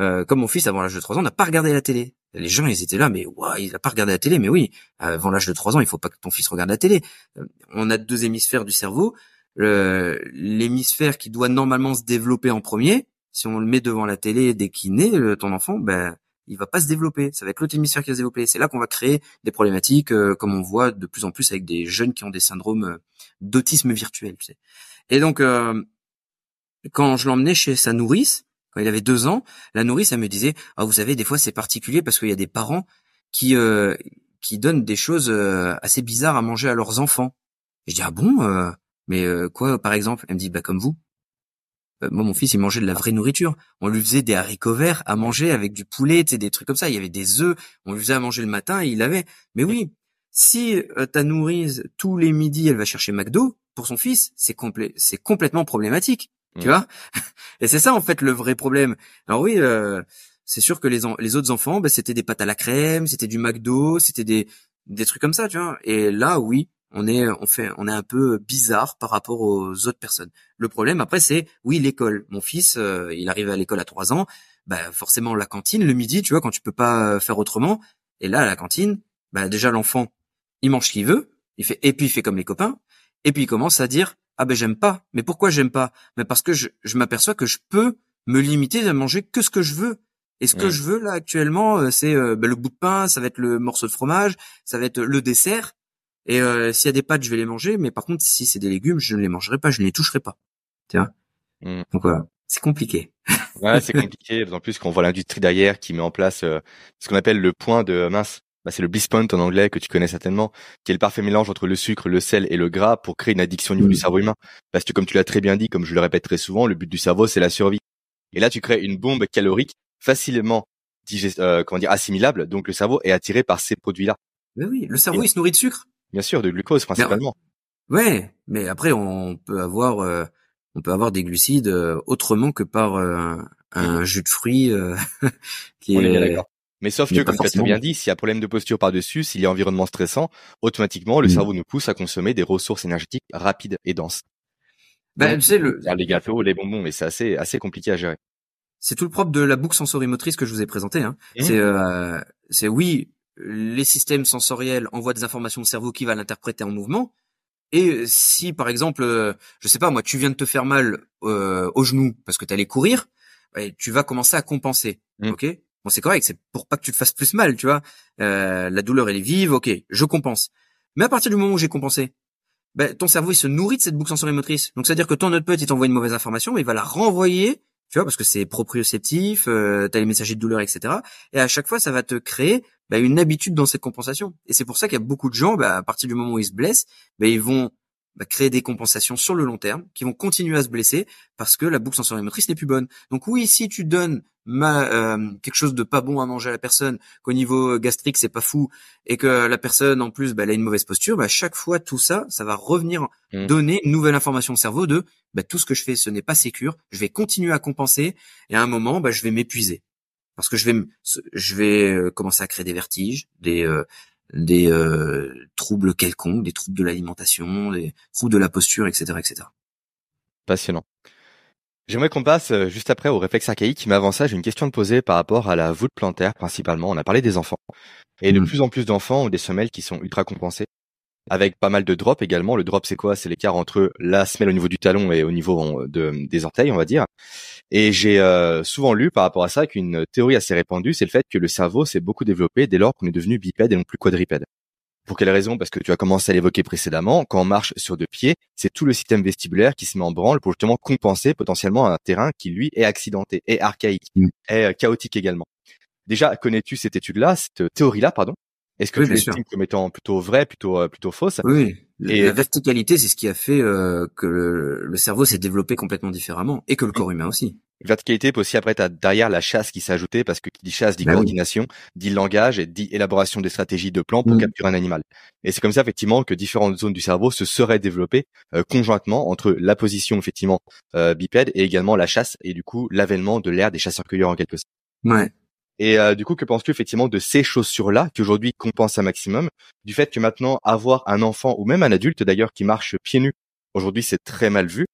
Euh, comme mon fils avant l'âge de 3 ans n'a pas regardé la télé. Les gens ils étaient là, mais ouais, il a pas regardé la télé. Mais oui, avant l'âge de 3 ans, il faut pas que ton fils regarde la télé. Euh, on a deux hémisphères du cerveau. L'hémisphère qui doit normalement se développer en premier, si on le met devant la télé dès qu'il naît, ton enfant, ben il va pas se développer. Ça va être l'autre hémisphère qui va se développer. C'est là qu'on va créer des problématiques, euh, comme on voit de plus en plus avec des jeunes qui ont des syndromes euh, d'autisme virtuel. Tu sais. Et donc, quand je l'emmenais chez sa nourrice, quand il avait deux ans, la nourrice, elle me disait, ah, vous savez, des fois c'est particulier parce qu'il y a des parents qui euh, qui donnent des choses euh, assez bizarres à manger à leurs enfants. je dis, ah bon, euh, mais quoi, par exemple? Elle me dit, bah comme vous. Moi, mon fils, il mangeait de la vraie nourriture. On lui faisait des haricots verts à manger avec du poulet, des trucs comme ça. Il y avait des œufs. On lui faisait à manger le matin et il avait. Mais oui, si ta nourrice tous les midis, elle va chercher McDo pour son fils, c'est complet, c'est complètement problématique. Tu vois <laughs> Et c'est ça en fait le vrai problème. Alors oui, euh, c'est sûr que les, les autres enfants, ben, c'était des pâtes à la crème, c'était du McDo, c'était des des trucs comme ça, tu vois. Et là, oui, on est on fait on est un peu bizarre par rapport aux autres personnes. Le problème après, c'est oui l'école. Mon fils, euh, il arrive à l'école à trois ans, bah forcément la cantine le midi, tu vois, quand tu peux pas faire autrement. Et là, à la cantine, bah déjà l'enfant, il mange ce qu'il veut, il fait et puis il fait comme les copains, et puis il commence à dire ah ben j'aime pas. Mais pourquoi j'aime pas? Mais parce que je, je m'aperçois que je peux me limiter à manger que ce que je veux. Et ce que je veux là actuellement, euh, c'est euh, ben, le bout de pain, ça va être le morceau de fromage, ça va être le dessert. Et euh, s'il y a des pâtes, je vais les manger. Mais par contre, si c'est des légumes, je ne les mangerai pas, je ne les toucherai pas. Tu vois? Mmh. Donc voilà, c'est compliqué.
ouais, c'est <laughs> compliqué. En plus qu'on voit l'industrie derrière qui met en place ce qu'on appelle le point de mince bah, c'est le bliss point en anglais que tu connais certainement, qui est le parfait mélange entre le sucre, le sel et le gras pour créer une addiction au niveau du cerveau humain. Parce que comme tu l'as très bien dit, comme je le répète très souvent, le but du cerveau c'est la survie. Et là tu crées une bombe calorique facilement euh, comment dire assimilable, donc le cerveau est attiré par ces produits-là.
Mais oui, le cerveau il se nourrit de sucre.
Bien sûr, de glucose principalement.
ouais, mais après on peut avoir euh, on peut avoir des glucides euh, autrement que par un jus de fruits <laughs>
qui est, mais sauf que, comme tu as très bien dit, s'il y a problème de posture par-dessus, s'il y a environnement stressant, automatiquement, le mmh. cerveau nous pousse à consommer des ressources énergétiques rapides et denses.
Ben, tu sais, le...
Les gâteaux, les bonbons, mais c'est assez, assez compliqué à gérer.
C'est tout le propre de la boucle sensorimotrice que je vous ai présenté. Hein. Mmh. C'est, euh, c'est oui, les systèmes sensoriels envoient des informations au cerveau qui va l'interpréter en mouvement. Et si, par exemple, euh, je sais pas, moi, tu viens de te faire mal euh, au genou parce que tu allais courir, tu vas commencer à compenser, mmh. ok? Bon, c'est correct, c'est pour pas que tu te fasses plus mal, tu vois. Euh, la douleur, elle est vive, ok, je compense. Mais à partir du moment où j'ai compensé, ben, ton cerveau, il se nourrit de cette boucle sensorimotrice. Donc, c'est-à-dire que ton autre pote, il t'envoie une mauvaise information, mais il va la renvoyer, tu vois, parce que c'est proprioceptif, euh, t'as les messagers de douleur, etc. Et à chaque fois, ça va te créer ben, une habitude dans cette compensation. Et c'est pour ça qu'il y a beaucoup de gens, ben, à partir du moment où ils se blessent, ben, ils vont bah, créer des compensations sur le long terme qui vont continuer à se blesser parce que la boucle sensorimotrice n'est plus bonne. Donc oui, si tu donnes ma, euh, quelque chose de pas bon à manger à la personne, qu'au niveau gastrique c'est pas fou et que la personne en plus bah, elle a une mauvaise posture, bah, chaque fois tout ça, ça va revenir mmh. donner une nouvelle information au cerveau de bah, tout ce que je fais ce n'est pas sécure, je vais continuer à compenser et à un moment bah, je vais m'épuiser parce que je vais je vais euh, commencer à créer des vertiges, des euh, des euh, troubles quelconques, des troubles de l'alimentation, des troubles de la posture, etc., etc.
Passionnant. J'aimerais qu'on passe euh, juste après au réflexe archaïque, mais avant ça, j'ai une question à te poser par rapport à la voûte plantaire principalement. On a parlé des enfants. Et de mmh. plus en plus d'enfants ont des semelles qui sont ultra compensées avec pas mal de drops également. Le drop, c'est quoi? C'est l'écart entre la semelle au niveau du talon et au niveau de, des orteils, on va dire. Et j'ai euh, souvent lu par rapport à ça qu'une théorie assez répandue, c'est le fait que le cerveau s'est beaucoup développé dès lors qu'on est devenu bipède et non plus quadripède. Pour quelle raison? Parce que tu as commencé à l'évoquer précédemment, quand on marche sur deux pieds, c'est tout le système vestibulaire qui se met en branle pour justement compenser potentiellement un terrain qui lui est accidenté, est archaïque, mmh. est euh, chaotique également. Déjà, connais-tu cette étude-là, cette théorie-là, pardon? Est-ce que tu l'estimes comme étant plutôt vrai, plutôt euh, plutôt fausse?
Oui. Et la verticalité, c'est ce qui a fait euh, que le, cerveau s'est développé complètement différemment et que le corps humain aussi.
Verticalité, puis aussi après, tu as derrière la chasse qui s'est ajoutée parce que qui dit chasse dit bah coordination, dit langage et dit élaboration des stratégies de plan pour mmh. capturer un animal. Et c'est comme ça effectivement que différentes zones du cerveau se seraient développées euh, conjointement entre la position effectivement euh, bipède et également la chasse et du coup l'avènement de l'ère des chasseurs-cueilleurs en quelque sorte.
Ouais.
Et euh, du coup, que penses-tu effectivement de ces chaussures-là qui aujourd'hui compensent un maximum, du fait que maintenant avoir un enfant ou même un adulte d'ailleurs qui marche pieds nus, aujourd'hui c'est très mal vu,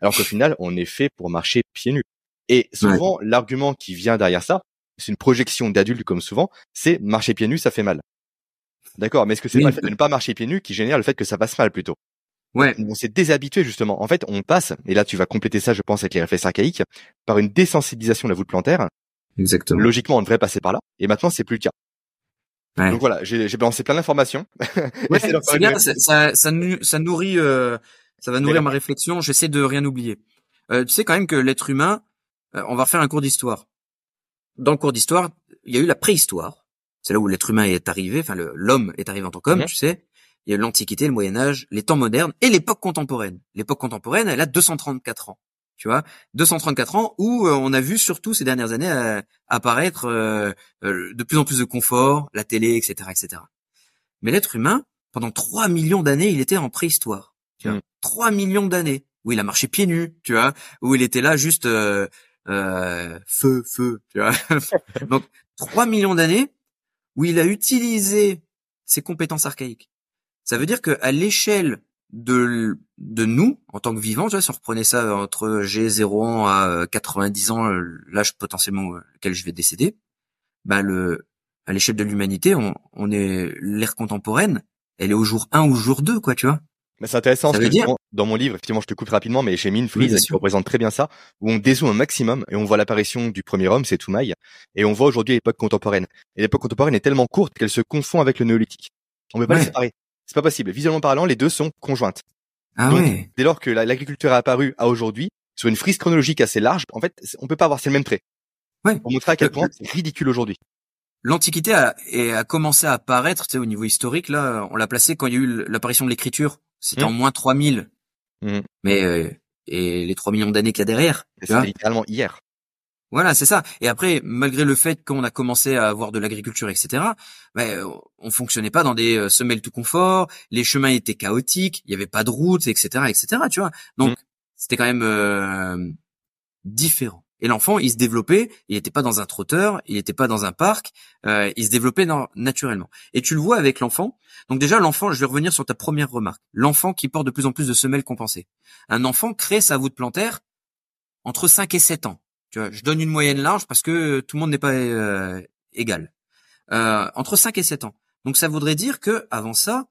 alors qu'au final on est fait pour marcher pieds nus. Et souvent, l'argument qui vient derrière ça, c'est une projection d'adulte comme souvent, c'est marcher pieds nus, ça fait mal. D'accord, mais est-ce que c'est pas le fait de ne pas marcher pieds nus qui génère le fait que ça passe mal plutôt?
Ouais.
On s'est déshabitué justement. En fait, on passe, et là tu vas compléter ça, je pense, avec les réflexes archaïques, par une désensibilisation de la voûte plantaire.
Exactement.
Logiquement, on devrait passer par là, et maintenant c'est plus le cas. Ouais. Donc voilà, j'ai balancé plein d'informations. <laughs>
Ouais, c'est bien, ça, ça, ça, nourrit, euh, ça va nourrir ma réflexion. J'essaie de rien oublier. Euh, tu sais quand même que l'être humain, euh, on va faire un cours d'histoire. Dans le cours d'histoire, il y a eu la préhistoire. C'est là où l'être humain est arrivé, enfin l'homme est arrivé en tant qu'homme, tu sais. Il y a l'Antiquité, le Moyen Âge, les temps modernes et l'époque contemporaine. L'époque contemporaine, elle a 234 ans. Tu vois, 234 ans où euh, on a vu surtout ces dernières années euh, apparaître de plus en plus de confort, la télé, etc., etc. Mais l'être humain, pendant 3 millions d'années, il était en préhistoire. Tu vois, 3 mm. millions d'années où il a marché pieds nus, tu vois, où il était là juste euh, feu, feu, tu vois. <laughs> Donc, 3 millions d'années où il a utilisé ses compétences archaïques. Ça veut dire qu'à l'échelle de, de nous, en tant que vivants, tu vois, si on reprenait ça entre j'ai 0 ans à 90 ans, l'âge potentiellement auquel je vais décéder, bah le, à l'échelle de l'humanité, on, on est l'ère contemporaine, elle est au jour 1 ou au jour 2, quoi, tu vois.
Mais c'est intéressant parce que dans mon livre, effectivement, je te coupe rapidement, mais j'ai mis une frise qui représente très bien ça, où on dézoome un maximum et on voit l'apparition du premier homme, c'est Toumaï, et on voit aujourd'hui l'époque contemporaine. Et l'époque contemporaine est tellement courte qu'elle se confond avec le néolithique. On peut pas les séparer. C'est pas possible. Visuellement parlant, les deux sont conjointes.
Ah ouais.
Dès lors que l'agriculture est apparue à aujourd'hui, sur une frise chronologique assez large, en fait, on peut pas avoir, c'est le même trait.
Ouais.
Pour montrer à quel point c'est ridicule aujourd'hui.
L'Antiquité a, a, commencé à apparaître, tu sais, au niveau historique, là, on l'a placé quand il y a eu l'apparition de l'écriture. C'était en mmh. moins 3000. Mmh. Mais euh, et les 3 millions d'années qu'il y a derrière.
C'est littéralement hier.
Voilà, c'est ça. Et après, malgré le fait qu'on a commencé à avoir de l'agriculture, etc., ben, on fonctionnait pas dans des euh, semelles tout confort. Les chemins étaient chaotiques. Il y avait pas de route, etc., etc. Tu vois. Donc, mmh. c'était quand même euh, différent. Et l'enfant, il se développait, il n'était pas dans un trotteur, il n'était pas dans un parc, euh, il se développait naturellement. Et tu le vois avec l'enfant. Donc déjà, l'enfant, je vais revenir sur ta première remarque. L'enfant qui porte de plus en plus de semelles compensées. Un enfant crée sa voûte plantaire entre 5 et 7 ans. Je donne une moyenne large parce que tout le monde n'est pas euh, égal. Euh, entre 5 et 7 ans. Donc ça voudrait dire que avant ça,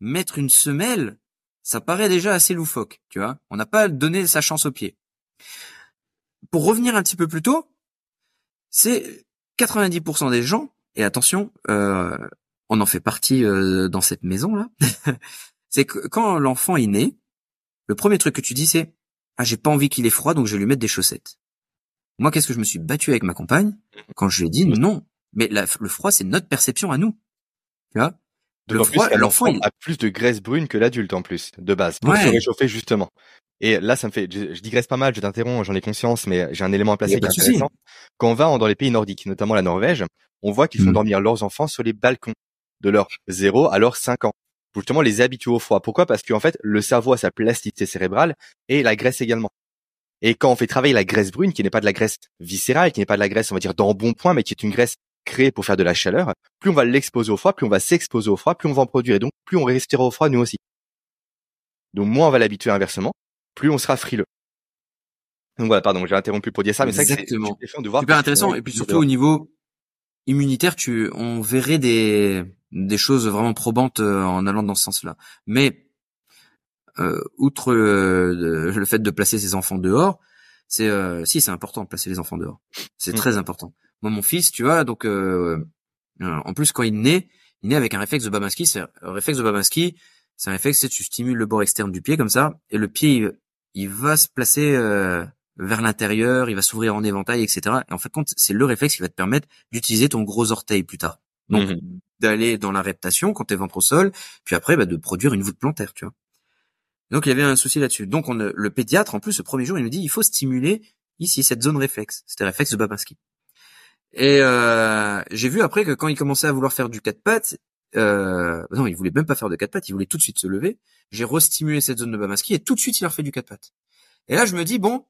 mettre une semelle, ça paraît déjà assez loufoque. Tu vois, on n'a pas donné sa chance au pied pour revenir un petit peu plus tôt, c'est 90% des gens, et attention, euh, on en fait partie dans cette maison là, <laughs> c'est que quand l'enfant est né, le premier truc que tu dis c'est ah j'ai pas envie qu'il ait froid donc je vais lui mettre des chaussettes. Moi qu'est-ce que je me suis battu avec ma compagne quand je lui ai dit non, mais le froid c'est notre perception à nous. Tu vois?
Le froid, l'enfant a plus de graisse brune que l'adulte en plus de base pour se réchauffer justement. Et là, ça me fait, je, digresse pas mal, je t'interromps, j'en ai conscience, mais j'ai un élément à placer qui est intéressant. Quand on va dans les pays nordiques, notamment la Norvège, on voit qu'ils font mmh. dormir leurs enfants sur les balcons de leurs 0 à leurs 5 ans. Pour justement les habituer au froid. Pourquoi? Parce qu'en fait, le cerveau a sa plasticité cérébrale et la graisse également. Et quand on fait travailler la graisse brune, qui n'est pas de la graisse viscérale, qui n'est pas de la graisse, on va dire, dans bon point, mais qui est une graisse créée pour faire de la chaleur, plus on va l'exposer au froid, plus on va s'exposer au froid, plus on va en produire. Et donc, plus on respirera au froid, nous aussi. Donc, moins on va l'habituer inversement plus on sera frileux. Donc voilà, pardon, j'ai interrompu pour dire ça, mais c'est
de voir super intéressant. Et puis surtout au niveau immunitaire, tu, on verrait des des choses vraiment probantes euh, en allant dans ce sens-là. Mais outre euh, le fait de placer ses enfants dehors, c'est si c'est important de placer les enfants dehors. C'est mmh. très important. Moi, mon fils, tu vois, donc en plus quand il naît, il naît avec un réflexe de Babanski. C'est un réflexe de Babanski, c'est un réflexe, c'est tu stimules le bord externe du pied comme ça, et le pied il, va se placer euh, vers l'intérieur, il va s'ouvrir en éventail, etc. Et en fait, c'est le réflexe qui va te permettre d'utiliser ton gros orteil plus tard. Donc mhm. d'aller dans la reptation quand t'es ventre au sol, puis après bah, de produire une voûte plantaire, tu vois. Donc il y avait un souci là-dessus. Donc on, le pédiatre, en plus, le premier jour, il nous dit il faut stimuler ici cette zone réflexe. C'était réflexe de Babinski. Et euh, j'ai vu après que quand il commençait à vouloir faire du quatre pattes, euh, non, il voulait même pas faire de quatre pattes, il voulait tout de suite se lever. J'ai restimulé cette zone de Bamaski et tout de suite il a refait du quatre pattes. Et là je me dis bon,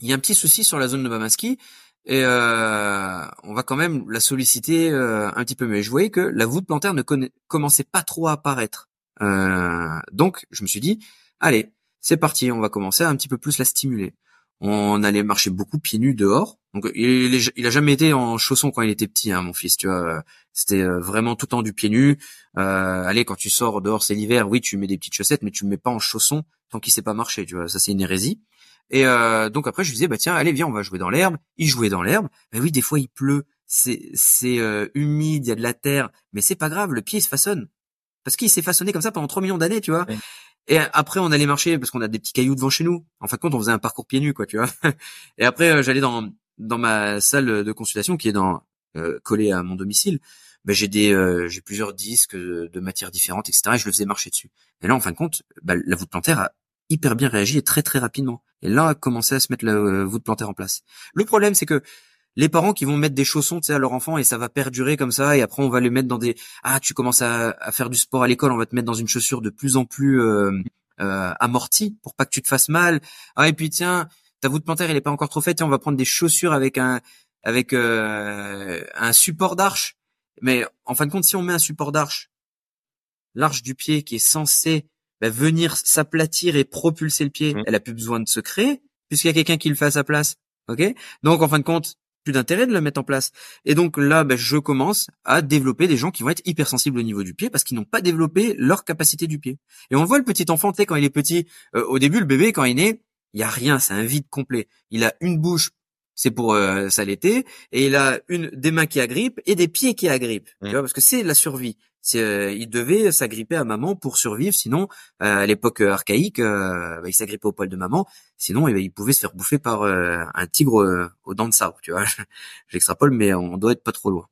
il y a un petit souci sur la zone de Bamaski et euh, on va quand même la solliciter euh, un petit peu. Mais je voyais que la voûte plantaire ne commençait pas trop à apparaître. Euh, donc je me suis dit allez, c'est parti, on va commencer à un petit peu plus la stimuler. On allait marcher beaucoup pieds nus dehors. Donc il, a jamais été en chaussons quand il était petit, hein, mon fils. Tu vois, c'était euh, vraiment tout le temps du pied nu. Euh, allez, quand tu sors dehors, c'est l'hiver. Oui, tu mets des petites chaussettes, mais tu me mets pas en chaussons tant qu'il sait pas marcher. Tu vois, ça c'est une hérésie. Et euh, donc après, je lui disais bah tiens, allez viens, on va jouer dans l'herbe. Il jouait dans l'herbe. Bah oui, des fois il pleut, c'est c'est euh, humide, il y a de la terre, mais c'est pas grave, le pied il se façonne parce qu'il s'est façonné comme ça pendant 3 millions d'années, tu vois. Et après, on allait marcher parce qu'on a des petits cailloux devant chez nous. En fin de compte, on faisait un parcours pieds nus, quoi, tu vois. <laughs> Et après, euh, j'allais dans dans ma salle de consultation qui est dans euh, collée à mon domicile. Ben, j'ai des euh, j'ai plusieurs disques de, matières différentes, etc. Et je le faisais marcher dessus. Et là, en fin de compte, ben, la voûte plantaire a hyper bien réagi et très très rapidement. Et là, a commencé à se mettre la voûte plantaire en place. Le problème, c'est que les parents qui vont mettre des chaussons à leur enfant et ça va perdurer comme ça et après on va les mettre dans des ah tu commences à, faire du sport à l'école on va te mettre dans une chaussure de plus en plus euh, euh, amortie pour pas que tu te fasses mal. Ah et puis tiens ta voûte plantaire elle est pas encore trop faite et on va prendre des chaussures avec un avec euh, un support d'arche. Mais en fin de compte si on met un support d'arche l'arche du pied qui est censée bah, venir s'aplatir et propulser le pied mmh. elle a plus besoin de se créer puisqu'il y a quelqu'un qui le fait à sa place ok? Donc en fin de compte plus d'intérêt de le mettre en place. Et donc là, ben, je commence à développer des gens qui vont être hypersensibles au niveau du pied parce qu'ils n'ont pas développé leur capacité du pied. Et on voit le petit enfant, tu sais, quand il est petit, euh, au début, le bébé, quand il est né, il y a rien, c'est un vide complet. Il a une bouche, c'est pour euh, s'allaiter, et il a une des mains qui agrippent et des pieds qui agrippent. Tu vois, parce que c'est la survie. Euh, il devait s'agripper à maman pour survivre, sinon euh, à l'époque euh, archaïque, bah, il s'agrippait au poil de maman, sinon eh ben, il pouvait se faire bouffer par un tigre aux dents de sabre, tu vois. <laughs> J'extrapole, mais on doit être pas trop loin.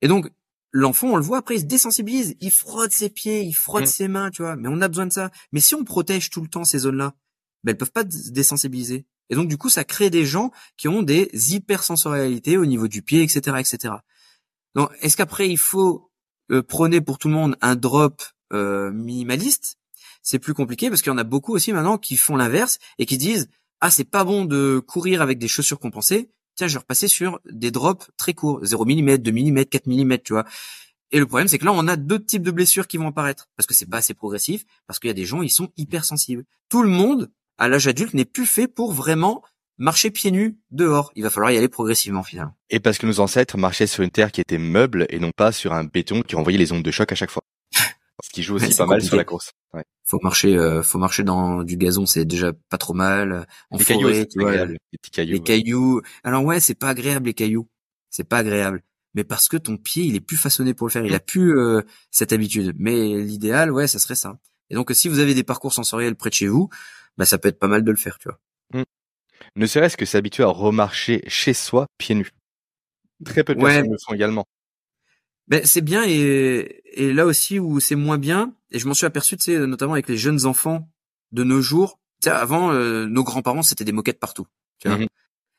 Et donc l'enfant, on le voit après, il se désensibilise, il frotte ses pieds, il frotte mmh. ses mains, tu vois. Mais on a besoin de ça. Mais si on protège tout le temps ces zones-là, ben, elles peuvent pas se désensibiliser. Et donc du coup, ça crée des gens qui ont des hypersensorialités au niveau du pied, etc., etc. Donc, est-ce qu'après il faut euh, prenez pour tout le monde un drop euh, minimaliste, c'est plus compliqué parce qu'il y en a beaucoup aussi maintenant qui font l'inverse et qui disent ah c'est pas bon de courir avec des chaussures compensées, tiens je vais repasser sur des drops très courts, 0 mm, 2 mm, 4 mm, tu vois. Et le problème c'est que là on a d'autres types de blessures qui vont apparaître parce que c'est pas assez progressif, parce qu'il y a des gens ils sont hypersensibles. Tout le monde à l'âge adulte n'est plus fait pour vraiment marcher pieds nus dehors. Il va falloir y aller progressivement finalement.
Et parce que nos ancêtres marchaient sur une terre qui était meuble et non pas sur un béton qui envoyait les ondes de choc à chaque fois. <laughs> Ce qui joue aussi pas mal sur la course. Ouais.
Faut marcher, euh, faut marcher dans du gazon, c'est déjà pas trop mal. En les forêt, tu vois, les petits cailloux. Les cailloux. Alors ouais, c'est pas agréable les cailloux. C'est pas agréable. Mais parce que ton pied, il est plus façonné pour le faire. Il a plus euh, cette habitude. Mais l'idéal, ouais, ça serait ça. Et donc, si vous avez des parcours sensoriels près de chez vous, bah, ça peut être pas mal de le faire, tu vois. Mm
ne serait-ce que s'habituer à remarcher chez soi pieds nus. Très peu de personnes le font également.
Ben, c'est bien et, et là aussi où c'est moins bien, et je m'en suis aperçu, tu sais, notamment avec les jeunes enfants de nos jours. Tu sais, avant, euh, nos grands-parents, c'était des moquettes partout. Tu vois mmh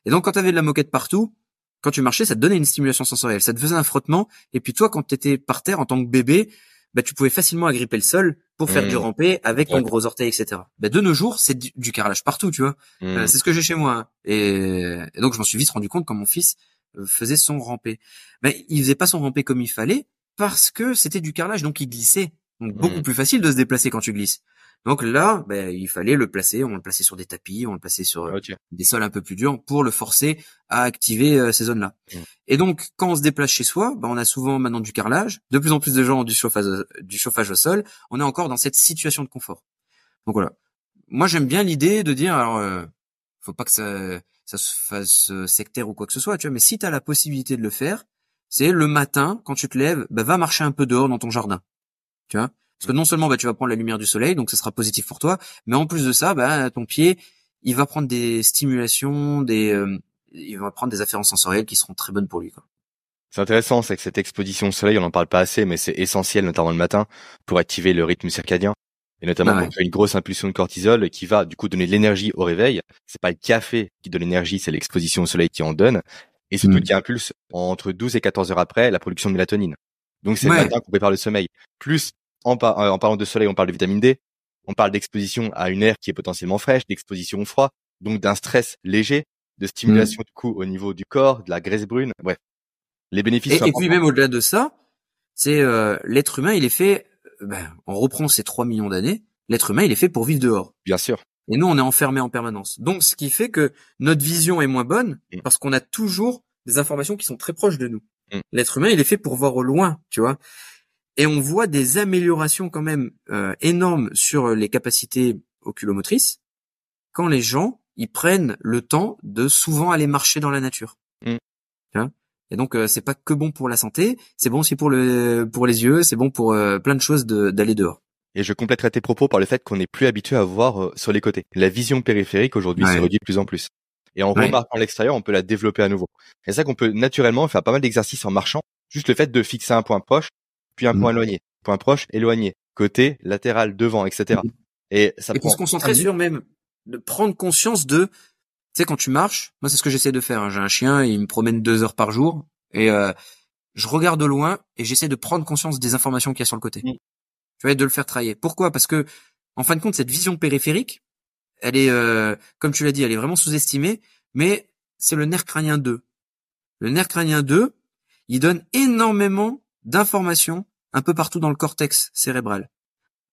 Et donc, quand tu avais de la moquette partout, quand tu marchais, ça te donnait une stimulation sensorielle, ça te faisait un frottement. Et puis toi, quand tu étais par terre en tant que bébé, bah, tu pouvais facilement agripper le sol pour faire du mmh. rampé avec ton gros orteil, etc. Bah, de nos jours, c'est du, carrelage partout, tu vois. Euh, mmh. c'est ce que j'ai chez moi. Hein. Et, donc, je m'en suis vite rendu compte quand mon fils euh, faisait son rampé. Mais il faisait pas son rampé comme il fallait parce que c'était du carrelage, donc il glissait. Donc, beaucoup mmh. plus facile de se déplacer quand tu glisses. Donc là, ben, il fallait le placer, on le plaçait sur des tapis, on le plaçait sur euh, des sols un peu plus durs pour le forcer à activer euh, ces zones-là. Mmh. Et donc, quand on se déplace chez soi, ben, on a souvent maintenant du carrelage, de plus en plus de gens ont du chauffage, du chauffage au sol, on est encore dans cette situation de confort. Donc voilà. Moi, j'aime bien l'idée de dire, alors, euh, faut pas que ça, ça se fasse sectaire ou quoi que ce soit, tu vois, mais si tu as la possibilité de le faire, c'est le matin quand tu te lèves, bah, va marcher un peu dehors dans ton jardin. Tu vois? Parce que non seulement bah, tu vas prendre la lumière du soleil, donc ça sera positif pour toi, mais en plus de ça, bah, ton pied, il va prendre des stimulations, des, euh, il va prendre des afférences sensorielles qui seront très bonnes pour lui. Quoi.
C'est intéressant, c'est que cette exposition au soleil, on n'en parle pas assez, mais c'est essentiel, notamment le matin, pour activer le rythme circadien. Et notamment
Ah ouais.
on fait une grosse impulsion de cortisol qui va du coup donner de l'énergie au réveil. C'est pas le café qui donne l'énergie, c'est l'exposition au soleil qui en donne. Et surtout
Mm.
qui impulse entre 12 et 14 heures après la production de mélatonine. Donc c'est
Ouais.
le matin qu'on prépare le sommeil. Plus en, par- euh, en parlant de soleil, on parle de vitamine D. On parle d'exposition à une air qui est potentiellement fraîche, d'exposition au froid, donc d'un stress léger, de stimulation
Mm.
du coup au niveau du corps, de la graisse brune. Bref, les bénéfices.
Et,
sont
et puis même au-delà de ça, c'est euh, l'être humain, il est fait. euh, Ben, on reprend ces 3 millions d'années. L'être humain, il est fait pour vivre dehors.
bien sûr.
Et nous, on est enfermés en permanence. Donc, ce qui fait que notre vision est moins bonne
Mm.
parce qu'on a toujours des informations qui sont très proches de nous.
Mm.
L'être humain, il est fait pour voir au loin, tu vois. Et on voit des améliorations quand même euh, énormes sur les capacités oculomotrices quand les gens ils prennent le temps de souvent aller marcher dans la nature.
Mm.
Et donc euh, c'est pas que bon pour la santé, c'est bon aussi pour le pour les yeux, c'est bon pour euh, plein de choses de- d'aller dehors.
Et je compléterai tes propos par le fait qu'on n'est plus habitué à voir euh, sur les côtés. La vision périphérique aujourd'hui
Ouais.
se réduit de plus en plus. Et en
Ouais.
remarquant l'extérieur, on peut la développer à nouveau. Et c'est ça qu'on peut naturellement faire pas mal d'exercices en marchant. Juste le fait de fixer un point proche, puis un
Mm.
point éloigné, point proche, éloigné, côté, latéral, devant, etc. Et ça
et
prend
pour se concentrer sur même de prendre conscience de tu sais quand tu marches moi c'est ce que j'essaie de faire hein. j'ai un chien il me promène deux heures par jour et euh, je regarde de loin et j'essaie de prendre conscience des informations qu'il y a sur le côté
Mm.
tu vois et de le faire travailler pourquoi? Parce que en fin de compte cette vision périphérique elle est euh, comme tu l'as dit elle est vraiment sous-estimée mais c'est le nerf crânien 2 le nerf crânien 2 il donne énormément d'informations un peu partout dans le cortex cérébral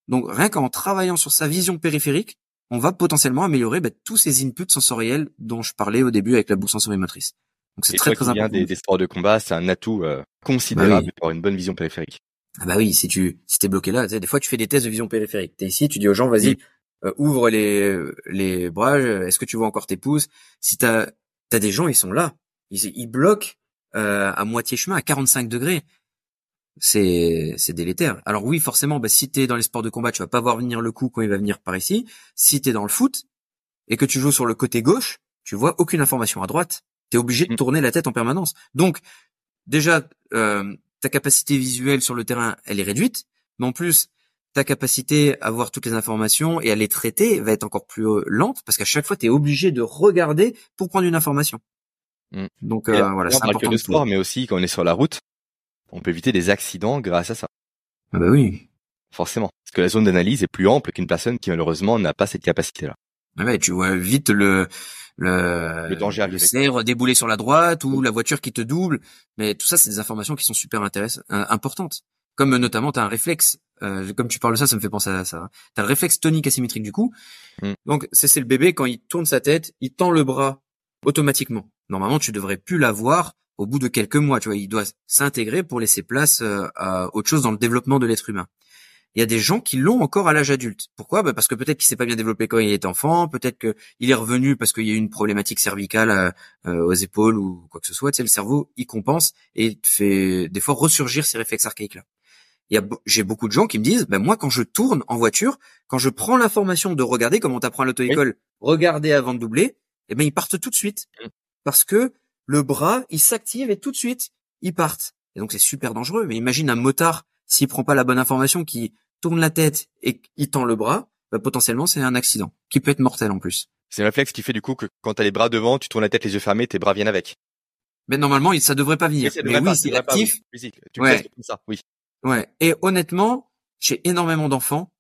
donc rien qu'en travaillant sur sa vision périphérique, on va potentiellement améliorer bah, tous ces inputs sensoriels dont je parlais au début avec la boucle sensorimotrice. Donc c'est très très important.
des, des sports de combat, c'est un atout euh, considérable
Bah
pour avoir une bonne vision périphérique.
Ah bah oui, si tu si t'es bloqué là, des fois tu fais des tests de vision périphérique. T'es ici, tu dis aux gens, vas-y, euh, ouvre les les bras. euh, Est-ce que tu vois encore tes pouces? Si t'as t'as des gens, ils sont là, ils ils bloquent euh, à moitié chemin, à 45 degrés. C'est c'est délétère. Alors oui, forcément, bah, si t'es dans les sports de combat, tu vas pas voir venir le coup quand il va venir par ici. Si t'es dans le foot et que tu joues sur le côté gauche, tu vois aucune information à droite. T'es obligé de
Mm.
tourner la tête en permanence. Donc déjà, euh, ta capacité visuelle sur le terrain, elle est réduite, mais en plus, ta capacité à voir toutes les informations et à les traiter va être encore plus euh, lente parce qu'à chaque fois, tu es obligé de regarder pour prendre une information.
Mm.
Donc euh,
là,
voilà, c'est
que
important.
de
de
sport, mais aussi quand on est sur la route, on peut éviter des accidents grâce à ça.
Ah bah oui.
Forcément. Parce que la zone d'analyse est plus ample qu'une personne qui malheureusement n'a pas cette capacité-là.
Ah ouais, tu vois vite le le,
Le danger
le cerf débouler sur la droite ou la voiture qui te double. Mais tout ça, c'est des informations qui sont super intéressantes, euh, importantes. Comme notamment, tu as un réflexe. euh, comme tu parles de ça, ça me fait penser à ça. Tu as le réflexe tonique asymétrique du cou.
Mm.
Donc, c'est c'est le bébé, quand il tourne sa tête, il tend le bras automatiquement. Normalement, tu devrais plus l'avoir au bout de quelques mois. Tu vois, il doit s'intégrer pour laisser place euh, à autre chose dans le développement de l'être humain. Il y a des gens qui l'ont encore à l'âge adulte. Pourquoi? Bah Parce que peut-être qu'il s'est pas bien développé quand il était enfant, peut-être qu'il est revenu parce qu'il y a eu une problématique cervicale euh, euh, aux épaules ou quoi que ce soit. Tu sais, le cerveau, il compense et fait des fois ressurgir ces réflexes archaïques-là. J'ai beaucoup de gens qui me disent, ben moi, quand je tourne en voiture, quand je prends l'information de regarder, comme on t'apprend à l'auto-école, regarder avant de doubler, eh ben ils partent tout de suite
Mm.
parce que le bras, il s'active et tout de suite, ils partent. Et donc c'est super dangereux. Mais imagine un motard s'il prend pas la bonne information, qui tourne la tête et qui tend le bras, bah, potentiellement c'est un accident qui peut être mortel en plus.
C'est un réflexe qui fait du coup que quand t'as les bras devant, tu tournes la tête, les yeux fermés, tes bras viennent avec.
Mais normalement, il- ça devrait pas venir. Mais oui, c'est
pas,
actif.
oui. Tu
Ouais.
comme ça, oui.
Ouais. Et honnêtement, j'ai énormément d'enfants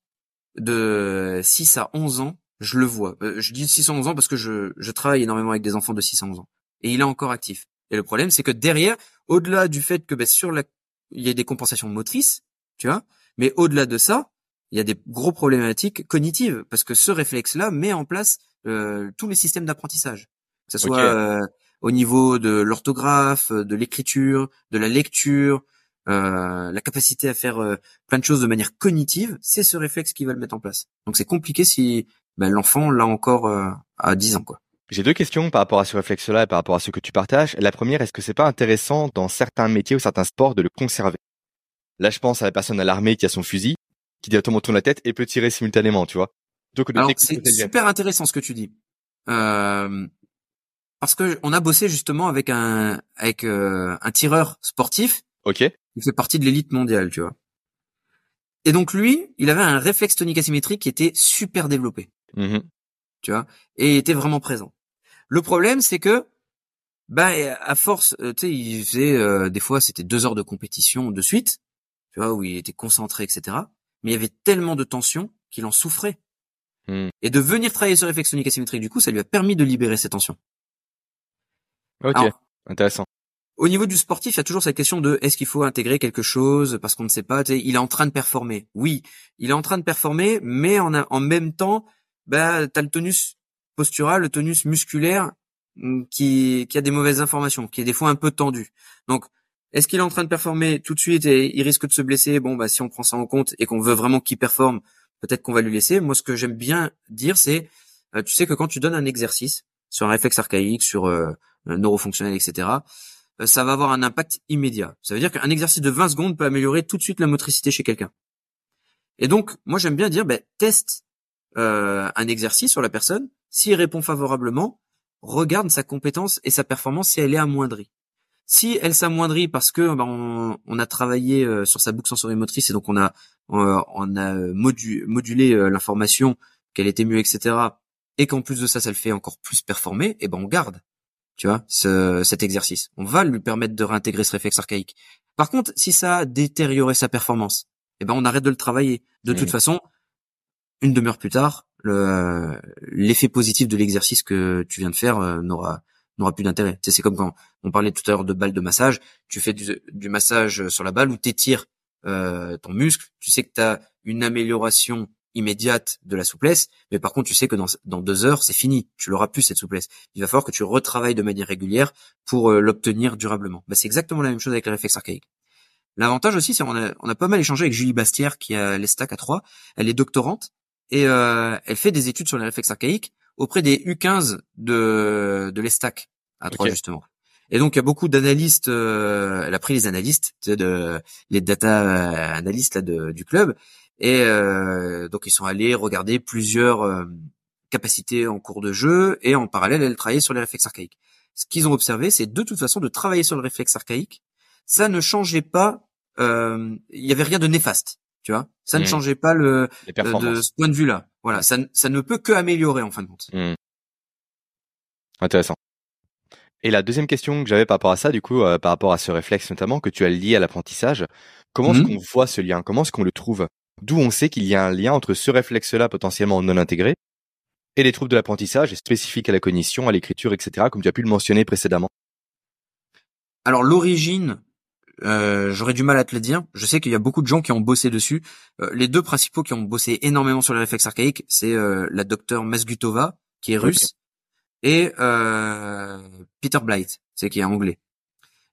de 6 à 11 ans. Je le vois. Euh, je dis 6 à 11 ans parce que je, je travaille énormément avec des enfants de 6 à 11 ans. Et il est encore actif. Et le problème, c'est que derrière, au-delà du fait que ben, sur la, il y a des compensations motrices, tu vois, mais au-delà de ça, il y a des gros problématiques cognitives parce que ce réflexe-là met en place euh, tous les systèmes d'apprentissage, que ce soit euh, au niveau de l'orthographe, de l'écriture, de la lecture, euh, la capacité à faire euh, plein de choses de manière cognitive, c'est ce réflexe qui va le mettre en place. Donc c'est compliqué si ben, l'enfant l'a encore euh, à 10 ans quoi.
J'ai deux questions par rapport à ce réflexe-là et par rapport à ce que tu partages. La première, est-ce que c'est pas intéressant dans certains métiers ou certains sports de le conserver? Là, je pense à la personne à l'armée qui a son fusil, qui directement tourne la tête et peut tirer simultanément, tu vois.
Donc, c'est super intéressant ce que tu dis. Euh, parce que on a bossé justement avec un avec euh, un tireur sportif.
Ok.
Il fait partie de l'élite mondiale, tu vois. Et donc lui, il avait un réflexe tonique asymétrique qui était super développé. Mm-hmm. Tu vois, et il était vraiment présent. Le problème, c'est que bah à force, euh, tu sais, il faisait euh, des fois c'était deux heures de compétition de suite, tu vois, où il était concentré, etc. Mais il y avait tellement de tension qu'il en souffrait. Mm. Et de venir travailler sur réflexe tonique asymétrique, du coup, ça lui a permis de libérer ces tensions.
Ok, intéressant.
Au niveau du sportif, il y a toujours cette question de est-ce qu'il faut intégrer quelque chose parce qu'on ne sait pas. Il est en train de performer. Oui, il est en train de performer, mais en, en même temps, bah, as le tonus postural, le tonus musculaire mm, qui, qui a des mauvaises informations, qui est des fois un peu tendu. Donc, est-ce qu'il est en train de performer tout de suite et il risque de se blesser? Bon, bah si on prend ça en compte et qu'on veut vraiment qu'il performe, peut-être qu'on va lui laisser. Moi, ce que j'aime bien dire, c'est, euh, tu sais que quand tu donnes un exercice sur un réflexe archaïque, sur euh, neurofonctionnel, etc., euh, ça va avoir un impact immédiat. Ça veut dire qu'un exercice de 20 secondes peut améliorer tout de suite la motricité chez quelqu'un. Et donc, moi j'aime bien dire, ben, teste euh, un exercice sur la personne. S'il répond favorablement, regarde sa compétence et sa performance si elle est amoindrie. Si elle s'amoindrit parce que ben, on, a travaillé euh, sur sa boucle sensorimotrice et donc on a on a modulé l'information qu'elle était mieux, etc. Et qu'en plus de ça, ça le fait encore plus performer, et eh ben on garde tu vois, ce, cet exercice. On va lui permettre de réintégrer ce réflexe archaïque. Par contre, si ça a détérioré sa performance, eh ben on arrête de le travailler. De toute façon, une demi-heure plus tard, le l'effet positif de l'exercice que tu viens de faire euh, n'aura n'aura plus d'intérêt. Tu c'est comme quand on parlait tout à l'heure de balles de massage. Tu fais du, massage sur la balle ou t'étires euh, ton muscle. Tu sais que tu as une amélioration immédiate de la souplesse, mais par contre, tu sais que dans, dans deux heures, c'est fini. Tu l'auras plus cette souplesse. Il va falloir que tu retravailles de manière régulière pour euh, l'obtenir durablement. Bah, c'est exactement la même chose avec les réflexes archaïques. L'avantage aussi, c'est on a, on a pas mal échangé avec Julie Bastière qui a l'ESTAC à 3. Elle est doctorante et euh, elle fait des études sur les réflexes archaïques auprès des U15 de, de l'ESTAC à 3 justement. Et donc il y a beaucoup d'analystes. Euh, elle a pris les analystes, de, les data analystes là, de, du club, et euh, donc ils sont allés regarder plusieurs euh, capacités en cours de jeu et en parallèle, elle travaillait sur les réflexes archaïques. Ce qu'ils ont observé, c'est de toute façon de travailler sur le réflexe archaïque. Ça ne changeait pas. Euh, il y avait rien de néfaste, tu vois. Ça ne mmh. changeait pas le de ce point de vue-là. Voilà, ça, ça ne peut que améliorer en fin de compte. Mmh.
Intéressant. Et la deuxième question que j'avais par rapport à ça, du coup, par rapport à ce réflexe notamment que tu as lié à l'apprentissage, comment est-ce mmh. qu'on voit ce lien? Comment est-ce qu'on le trouve? D'où on sait qu'il y a un lien entre ce réflexe-là potentiellement non intégré et les troubles de l'apprentissage spécifiques à la cognition, à l'écriture, etc., comme tu as pu le mentionner précédemment?
Alors l'origine, euh, j'aurais du mal à te le dire. Je sais qu'il y a beaucoup de gens qui ont bossé dessus. Euh, les deux principaux qui ont bossé énormément sur les réflexes archaïques, c'est euh, la docteure Masgutova, qui est russe, et Peter Blight, c'est qui est anglais.